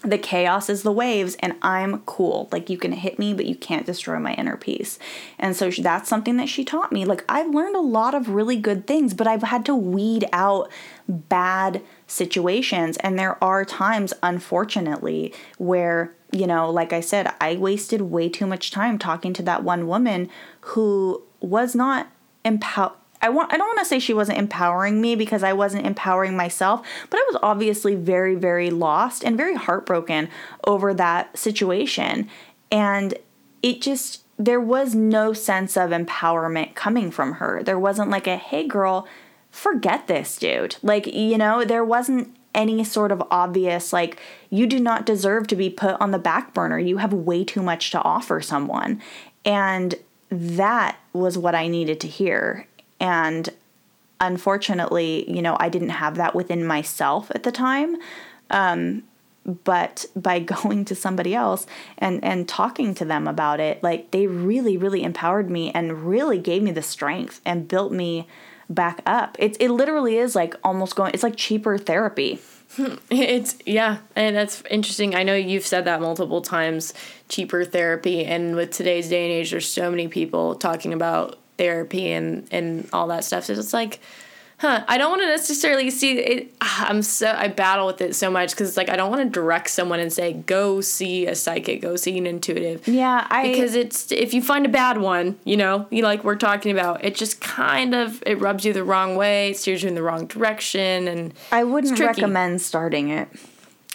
the chaos is the waves and i'm cool. Like you can hit me but you can't destroy my inner peace. And so that's something that she taught me. Like i've learned a lot of really good things but i've had to weed out bad situations. And there are times unfortunately where you know like i said i wasted way too much time talking to that one woman who was not empowered I want I don't want to say she wasn't empowering me because I wasn't empowering myself, but I was obviously very very lost and very heartbroken over that situation. And it just there was no sense of empowerment coming from her. There wasn't like a hey girl, forget this dude. Like, you know, there wasn't any sort of obvious like you do not deserve to be put on the back burner. You have way too much to offer someone. And that was what I needed to hear. And unfortunately, you know, I didn't have that within myself at the time. Um, but by <laughs> going to somebody else and and talking to them about it like they really really empowered me and really gave me the strength and built me back up. It, it literally is like almost going it's like cheaper therapy. <laughs> It's yeah and that's interesting. I know you've said that multiple times cheaper therapy and with today's day and age there's so many people talking about therapy and and all that stuff. So it's like, huh? I don't want to necessarily see it. Ah, I'm so I battle with it so much because it's like I don't want to direct someone and say go see a psychic, go see an intuitive. Yeah, I because it's if you find a bad one, you know, you like we're talking about, it just kind of it rubs you the wrong way, it steers you in the wrong direction, and I wouldn't recommend starting it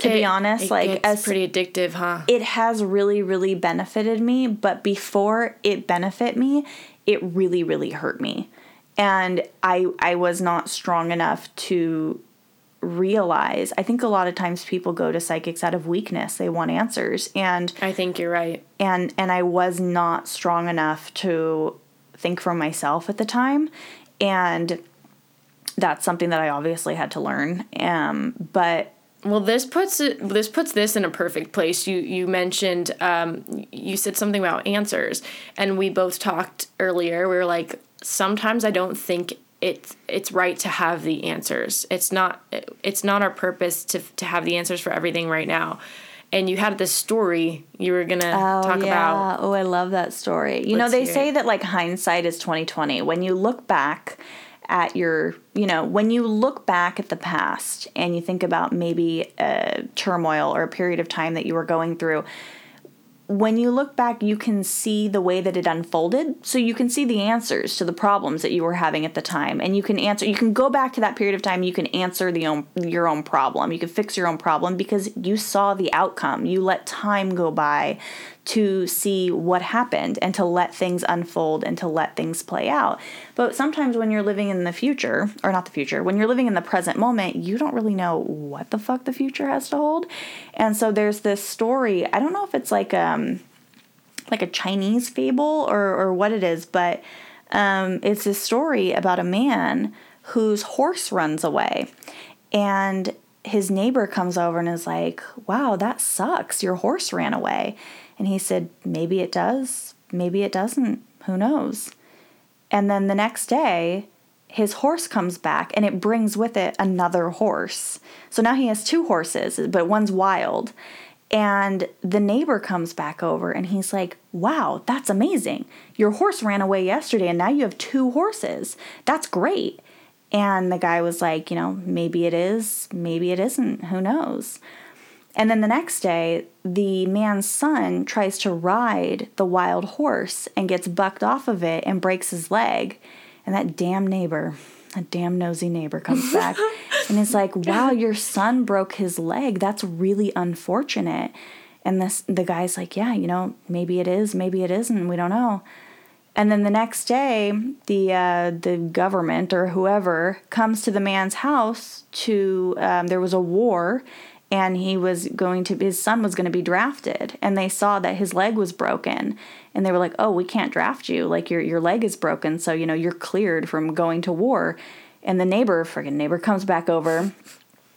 to it, be honest. like as pretty addictive, huh? It has really, really benefited me, but before it benefit me, it really, really hurt me. and I I was not strong enough to realize I think a lot of times people go to psychics out of weakness. They want answers and I think you're right. And and I was not strong enough to think for myself at the time and that's something that I obviously had to learn. Um but well, this puts it, this puts this in a perfect place. You you mentioned um, you said something about answers, and we both talked earlier. We were like, sometimes I don't think it's it's right to have the answers. It's not it's not our purpose to to have the answers for everything right now. And you had this story you were gonna oh, talk yeah. about. Oh, I love that story. You Let's know, they say it. that like hindsight is twenty twenty. When you look back at your, you know, when you look back at the past and you think about maybe a turmoil or a period of time that you were going through, when you look back, you can see the way that it unfolded. So you can see the answers to the problems that you were having at the time. And you can answer, you can go back to that period of time, you can answer the own, your own problem. You can fix your own problem because you saw the outcome. You let time go by to see what happened and to let things unfold and to let things play out. But sometimes when you're living in the future, or not the future, when you're living in the present moment, you don't really know what the fuck the future has to hold. And so there's this story, I don't know if it's like um like a Chinese fable or or what it is, but um it's a story about a man whose horse runs away. And his neighbor comes over and is like, Wow, that sucks. Your horse ran away. And he said, Maybe it does, maybe it doesn't, who knows? And then the next day, his horse comes back and it brings with it another horse. So now he has two horses, but one's wild. And the neighbor comes back over and he's like, Wow, that's amazing. Your horse ran away yesterday and now you have two horses. That's great. And the guy was like, You know, maybe it is, maybe it isn't, who knows? And then the next day, the man's son tries to ride the wild horse and gets bucked off of it and breaks his leg. And that damn neighbor, that damn nosy neighbor comes <laughs> back and is like, "Wow, <laughs> your son broke his leg. That's really unfortunate." And this the guy's like, "Yeah, you know, maybe it is, maybe it isn't. We don't know." And then the next day, the uh, the government or whoever comes to the man's house to um, there was a war, and he was going to his son was going to be drafted. And they saw that his leg was broken. And they were like oh we can't draft you. Like your your leg is broken. So you know you're cleared from going to war. And the neighbor friggin' neighbor comes back over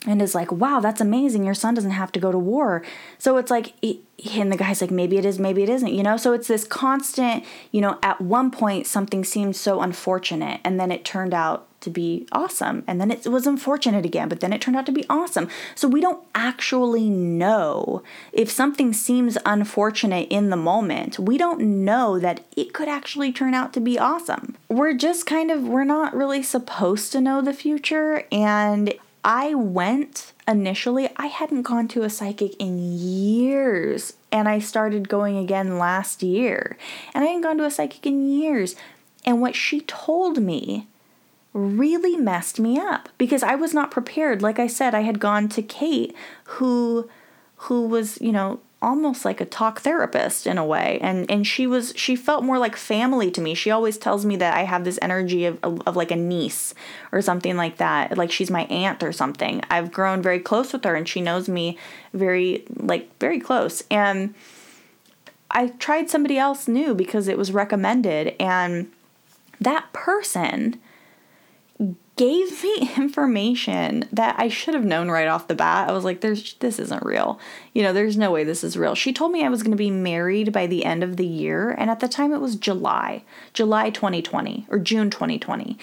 and is like wow that's amazing. Your son doesn't have to go to war. So it's like and the guy's like maybe it is maybe it isn't you know? So it's this constant you know at one point something seemed so unfortunate. And then it turned out to be awesome. And then it was unfortunate again, but then it turned out to be awesome. So we don't actually know if something seems unfortunate in the moment, we don't know that it could actually turn out to be awesome. We're just kind of, we're not really supposed to know the future. And I went initially, I hadn't gone to a psychic in years. And I started going again last year. And I hadn't gone to a psychic in years. And what she told me really messed me up because I was not prepared. Like I said, I had gone to Kate who who was, you know, almost like a talk therapist in a way. And and she was she felt more like family to me. She always tells me that i have this energy of, of, of, like a niece or something like that. Like she's my aunt or something. I've grown very close with her and she knows me very like very close. And i tried somebody else new because it was recommended. And that person gave me <laughs> information that I should have known right off the bat. I was like, there's this isn't real. You know, there's no way this is real. She told me I was going to be married by the end of the year, and at the time it was July, July 2020 or June 2020.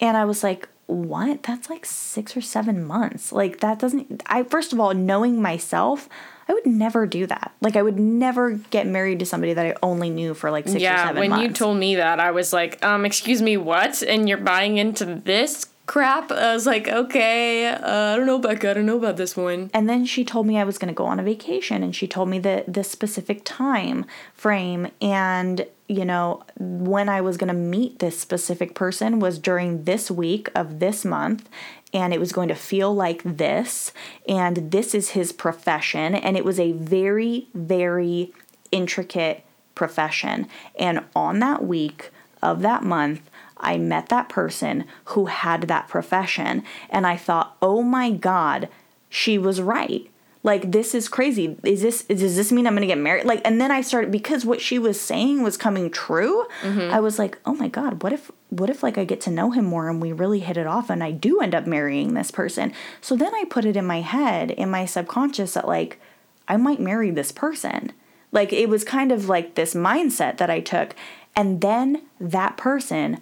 And I was like, what? That's like 6 or 7 months. Like that doesn't I first of all, knowing myself, I would never do that. Like I would never get married to somebody that I only knew for like six yeah, or seven Yeah, when months. you told me that, I was like, um, excuse me, what? And you're buying into this crap. I was like, okay, uh, I don't know, Becca. I don't know about this one. And then she told me I was going to go on a vacation, and she told me the the specific time frame, and you know when I was going to meet this specific person was during this week of this month, and it was going to feel like this, and this is his profession, and it was a very very intricate profession, and on that week of that month I met that person who had that profession and I thought, "Oh my god, she was right." Like this is crazy. Is this does this mean I'm going to get married? Like and then I started because what she was saying was coming true. Mm-hmm. I was like, "Oh my god, what if what if like I get to know him more and we really hit it off and I do end up marrying this person?" So then I put it in my head, in my subconscious that like I might marry this person. Like it was kind of like this mindset that I took. And then that person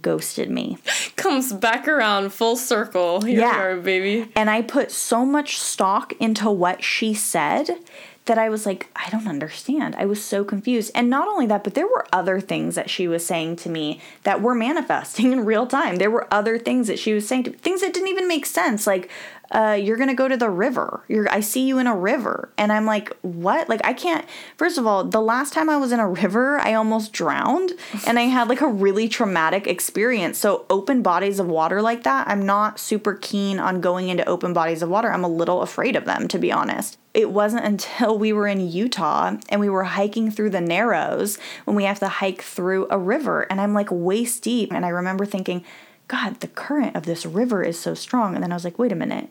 ghosted me. Comes back around full circle. Here Yeah. are, baby. And I put so much stock into what she said that I was like, I don't understand. I was so confused. And not only that, but there were other things that she was saying to me that were manifesting <laughs> in real time. There were other things that she was saying to things that didn't even make sense. Like, uh, you're gonna go to the river. You're I see you in a river. And I'm like, what? Like I can't first of all, the last time I was in a river, I almost drowned and I had like a really traumatic experience. So open bodies of water like that, I'm not super keen on going into open bodies of water. I'm a little afraid of them, to be honest. It wasn't until we were in Utah and we were hiking through the Narrows when we have to hike through a river and I'm like waist deep and I remember thinking, God, the current of this river is so strong. And then I was like, wait a minute,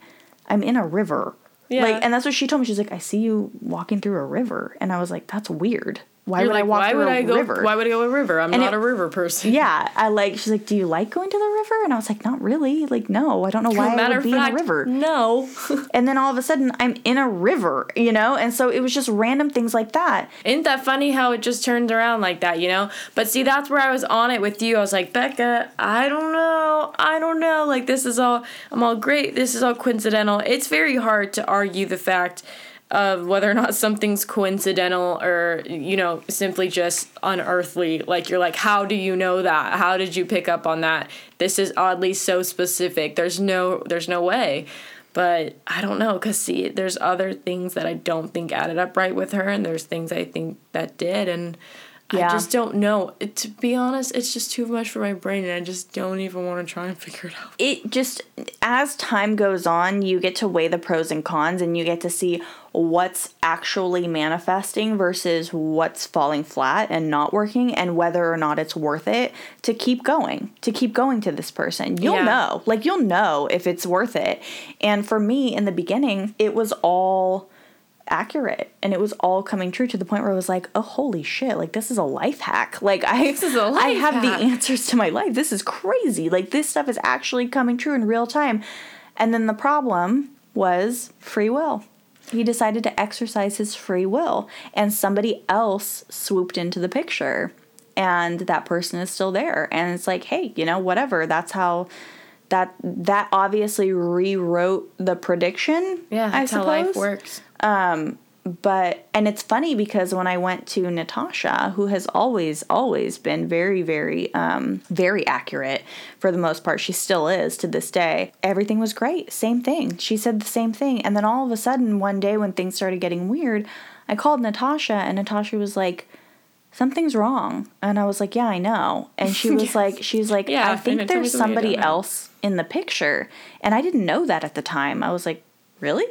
I'm in a river. Yeah. Like, and that's what she told me. She's like, I see you walking through a river. And I was like, that's weird. Why You're would like, I walk why would I go? river? Why would I go a river? I'm And not it- a river person. <laughs> yeah, I like. She's like, "Do you like going to the river?" And I was like, "Not really. Like, no, I don't know why I would be fact, in a river." no. <laughs> And then all of a sudden, I'm in a river, you know. And so it was just random things like that. Isn't that funny how it just turns around like that, you know? But see, that's where I was on it with you. I was like, Becca, I don't know. I don't know. Like, this is all, I'm all great. This is all coincidental. It's very hard to argue the fact of whether or not something's coincidental or, you know, simply just unearthly. Like, you're like, how do you know that? How did you pick up on that? This is oddly so specific. There's no, there's no way. But I don't know, cause see, there's other things that I don't think added up right with her, and there's things I think that did, and Yeah. I just don't know. It, to be honest, it's just too much for my brain, and I just don't even want to try and <laughs> figure it out. it just as time goes on you get to weigh the pros and cons and you get to see what's actually manifesting versus what's falling flat and not working and whether or not it's worth it to keep going to keep going to this person you'll Yeah. know like you'll know if it's worth it and for me in the beginning it was all accurate and it was all coming true to the point where I was like, oh holy shit, like this is a life hack. Like I This is a I have hack. the answers to my life. This is crazy. Like this stuff is actually coming true in real time. And then the problem was free will. He decided to exercise his free will and somebody else swooped into the picture and that person is still there and it's like, hey, you know, whatever. That's how that that obviously rewrote the prediction. Yeah, I that's how life suppose works. but and it's funny because when I went to Natasha, who has always always been very very um very accurate for the most part, she still is to this day. Everything was great. Same thing. She said the same thing. And then all of a sudden one day when things started getting weird, I called Natasha and Natasha was like something's wrong. And I was like, yeah, I know. And she <laughs> was Yes. like She's like Yeah, I think know. Tell me there's somebody else in the picture. And I didn't know that at the time. I was like, really?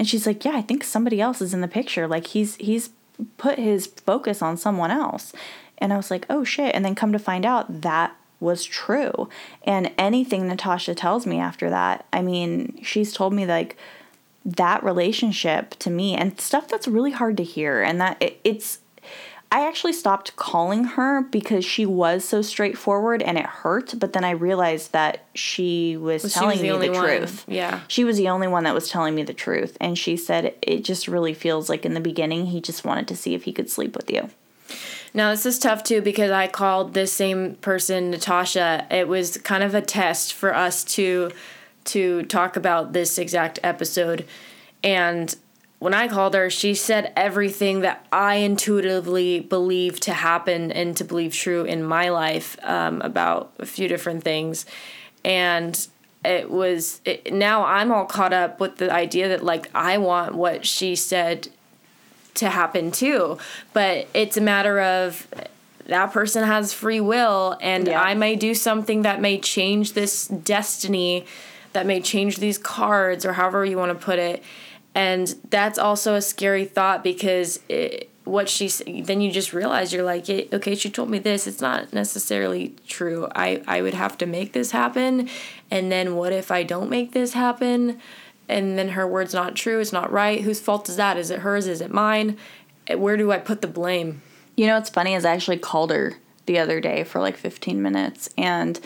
And she's like, yeah, I think somebody else is in the picture. Like he's he's put his focus on someone else. And I was like, oh shit. And then come to find out that was true. And anything Natasha tells me after that, I mean, she's told me like that relationship to me and stuff that's really hard to hear and that it, it's I actually stopped calling her because she was so straightforward and it hurt, but then I realized that she was Well, she telling was the me the one. truth. Yeah. She was the only one that was telling me the truth. And she said it just really feels like in the beginning he just wanted to see if he could sleep with you. Now this is tough too because I called this same person Natasha. It was kind of a test for us to to talk about this exact episode. And when I called her, she said everything that I intuitively believe to happen and to believe true in my life um, about a few different things. And it was it, now I'm all caught up with the idea that like I want what she said to happen too. But it's a matter of that person has free will, and Yeah. I may do something that may change this destiny, that may change these cards, or however you want to put it. And that's also a scary thought because it, what she then you just realize you're like okay she told me this it's not necessarily true. I i would have to make this happen. And then what if i don't make this happen? And then her word's not true it's not right. Whose fault is that? Is it hers? Is it mine? Where do i put the blame? You know what's funny is i actually called her the other day for like 15 minutes and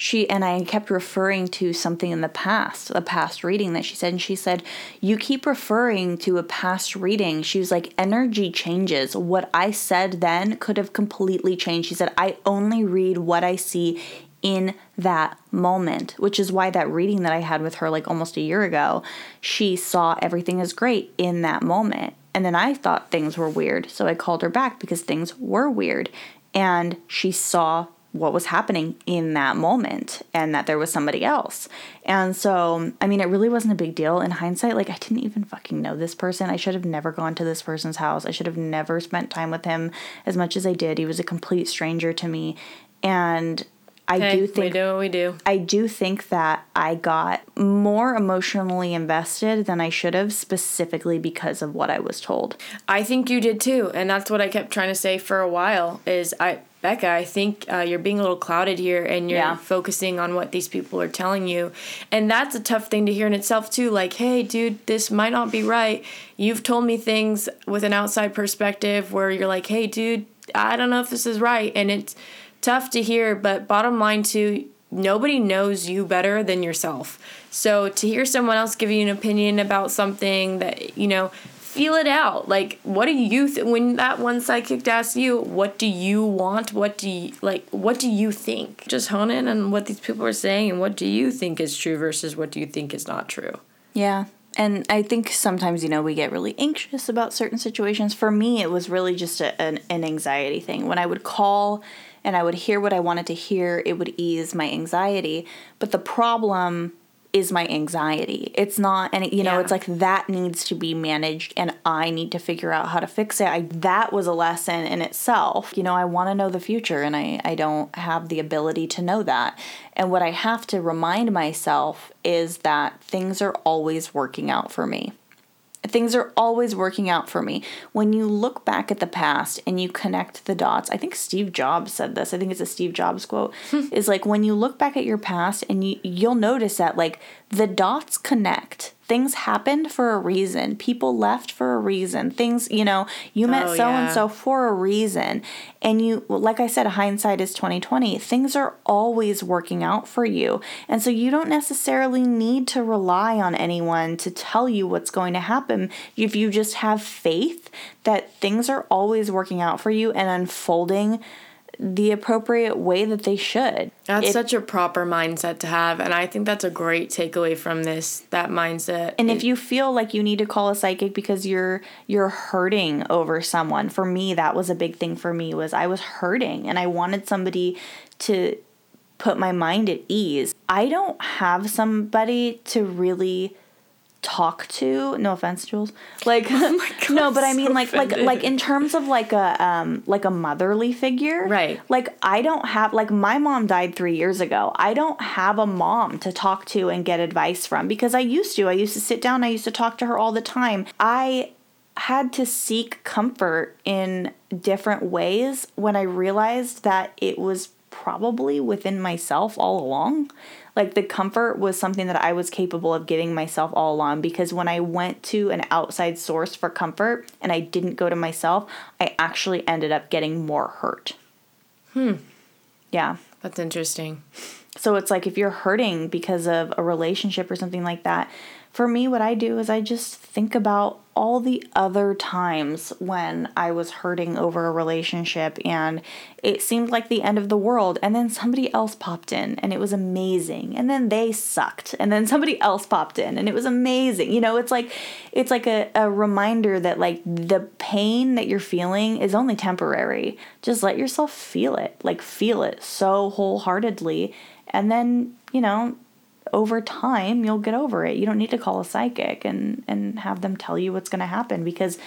she and I kept referring to something in the past, a past reading that she said, and she said, You keep referring to a past reading. She was like, Energy changes. What I said then could have completely changed. She said, I only read what I see in that moment, which is why that reading that I had with her like almost a year ago, she saw everything as great in that moment. And then I thought things were weird. So I called her back because things were weird. And she saw what was happening in that moment and that there was somebody else. And so, I mean, it really wasn't a big deal in hindsight. Like, I didn't even fucking know this person. I should have never gone to this person's house. I should have never spent time with him as much as I did. He was a complete stranger to me. And I do think we do what we do. I do think that I got more emotionally invested than I should have specifically because of what I was told. I think you did too, and that's what I kept trying to say for a while is I Becca, I think uh, you're being a little clouded here and you're yeah. focusing on what these people are telling you. And that's a tough thing to hear in itself, too. Like, hey, dude, this might not be right. You've told me things with an outside perspective where you're like, hey, dude, I don't know if this is right. And it's tough to hear, but bottom line, too, nobody knows you better than yourself. So to hear someone else give you an opinion about something that, you know, feel it out. Like, what do you th- when that one psychic asks you, what do you want? What do you like? What do you think? Just hone in on what these people are saying and what do you think is true versus what do you think is not true. Yeah. And I think sometimes, you know, we get really anxious about certain situations. For me, it was really just a, an, an anxiety thing. When I would call and I would hear what I wanted to hear, it would ease my anxiety. But the problem is my anxiety. It's not and you know, yeah. it's like that needs to be managed and I need to figure out how to fix it. I that was a lesson in itself. You know, I want to know the future and I I don't have the ability to know that. And what I have to remind myself is that things are always working out for me. Things are always working out for me. When you look back at the past and you connect the dots, I think Steve Jobs said this. I think it's a Steve Jobs quote. <laughs> is like when you look back at your past and you you'll notice that like the dots connect things happened for a reason. People left for a reason. Things, you know, you met so and so for a reason. And you like I said hindsight is 2020. Things are always working out for you. And so you don't necessarily need to rely on anyone to tell you what's going to happen. If you just have faith that things are always working out for you and unfolding the appropriate way that they should. That's it, such a proper mindset to have. And I think that's a great takeaway from this, that mindset. And it, if you feel like you need to call a psychic because you're you're hurting over someone, for me that was a big thing for me was I was hurting and I wanted somebody to put my mind at ease. I don't have somebody to really talk to no offense jules like <laughs> oh God, no but i mean so like offended. like like in terms of like a um like a motherly figure right. like i don't have like my mom died three years ago. I don't have a mom to talk to and get advice from because i used to. I used to sit down. I used to talk to her all the time. I had to seek comfort in different ways when i realized that it was probably within myself all along like the comfort was something that I was capable of giving myself all along because when I went to an outside source for comfort and I didn't go to myself, I actually ended up getting more hurt. Hmm. Yeah. That's interesting. So it's like if you're hurting because of a relationship or something like that, for me, what I do is I just think about all the other times when I was hurting over a relationship and it seemed like the end of the world, and then somebody else popped in and it was amazing, and then they sucked, and then somebody else popped in and it was amazing. You know, it's like it's like a, a reminder that like the pain that you're feeling is only temporary. Just let yourself feel it, like feel it so wholeheartedly, and then you know over time you'll get over it. You don't need to call a psychic and and have them tell you what's going to happen because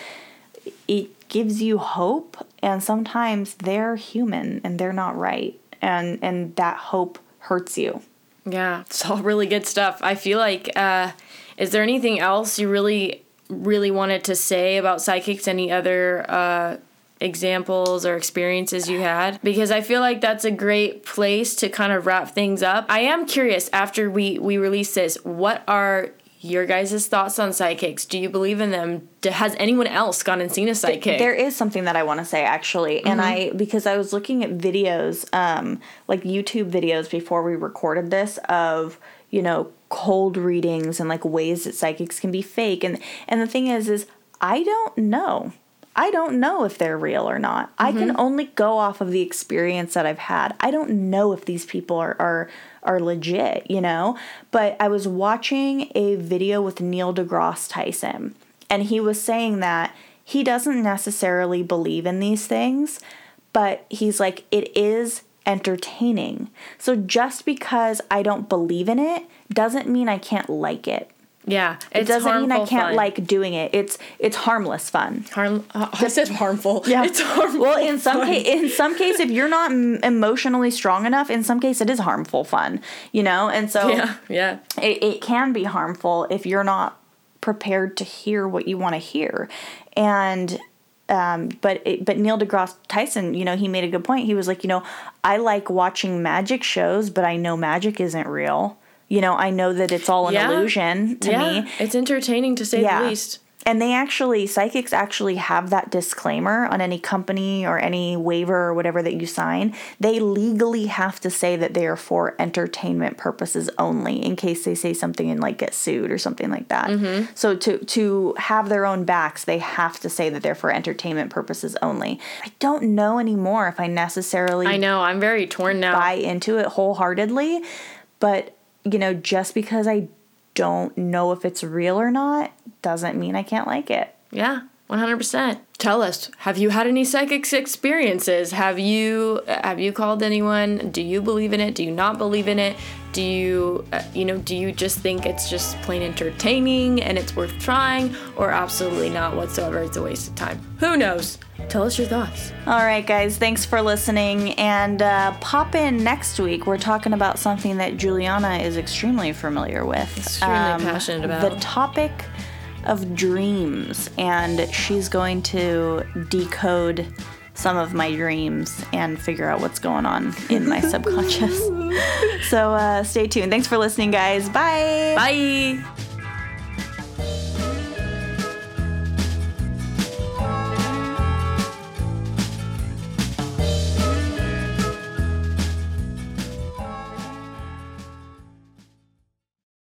it gives you hope and sometimes they're human and they're not right and and that hope hurts you. Yeah, it's all really good stuff. I feel like uh is there anything else you really really wanted to say about psychics? Any other uh, examples or experiences you had? Because I feel like that's a great place to kind of wrap things up. I am curious after we we release this, what are your guys' thoughts on psychics? Do you believe in them? Has anyone else gone and seen a psychic? There is something that I want to say actually, and mm-hmm. I because I was looking at videos, um, like YouTube videos before we recorded this of you know cold readings and like ways that psychics can be fake, and and the thing is, is I don't know. I don't know if they're real or not. Mm-hmm. I can mm-hmm. only go off of the experience that I've had. I don't know if these people are, are are legit, you know? But I was watching a video with Neil deGrasse Tyson, and he was saying that he doesn't necessarily believe in these things, but he's like, it is entertaining. So just because I don't believe in it doesn't mean I can't like it. Yeah, it doesn't mean I can't fun. like doing it. It's it's harmless fun. Harm. Uh, I said harmful. Yeah, it's harmful. Well, in some case, in some case, if you're not emotionally strong enough, in some case, it is harmful fun. You know, and so yeah, yeah, it, it can be harmful if you're not prepared to hear what you want to hear, and. Um, but it, but Neil deGrasse Tyson, you know, he made a good point. He was like, you know, I like watching magic shows, but I know magic isn't real you know, I know that it's all an yeah. illusion to yeah. me. It's entertaining to say yeah. the least. And they actually, psychics actually have that disclaimer on any company or any waiver or whatever that you sign. They legally have to say that they are for entertainment purposes only, in case they say something and like get sued or something like that. Mm-hmm. So to to have their own backs, they have to say that they're for entertainment purposes only. I don't know anymore if I necessarily. I know I'm very torn now. Buy into it wholeheartedly, but you know, just because I don't know if it's real or not doesn't mean I can't like it. Yeah, 100%. Tell us, have you had any psychic experiences? Have you have you called anyone? Do you believe in it? Do you not believe in it? Do you uh, you know, do you just think it's just plain entertaining and it's worth trying or absolutely not whatsoever? It's a waste of time. Who knows? Tell us your thoughts. All right, guys, thanks for listening. And uh, pop in next week. We're talking about something that Julianna is extremely familiar with, extremely um, passionate about. The topic of dreams. And she's going to decode some of my dreams and figure out what's going on in my <laughs> subconscious. So uh, stay tuned. Thanks for listening, guys. Bye. Bye.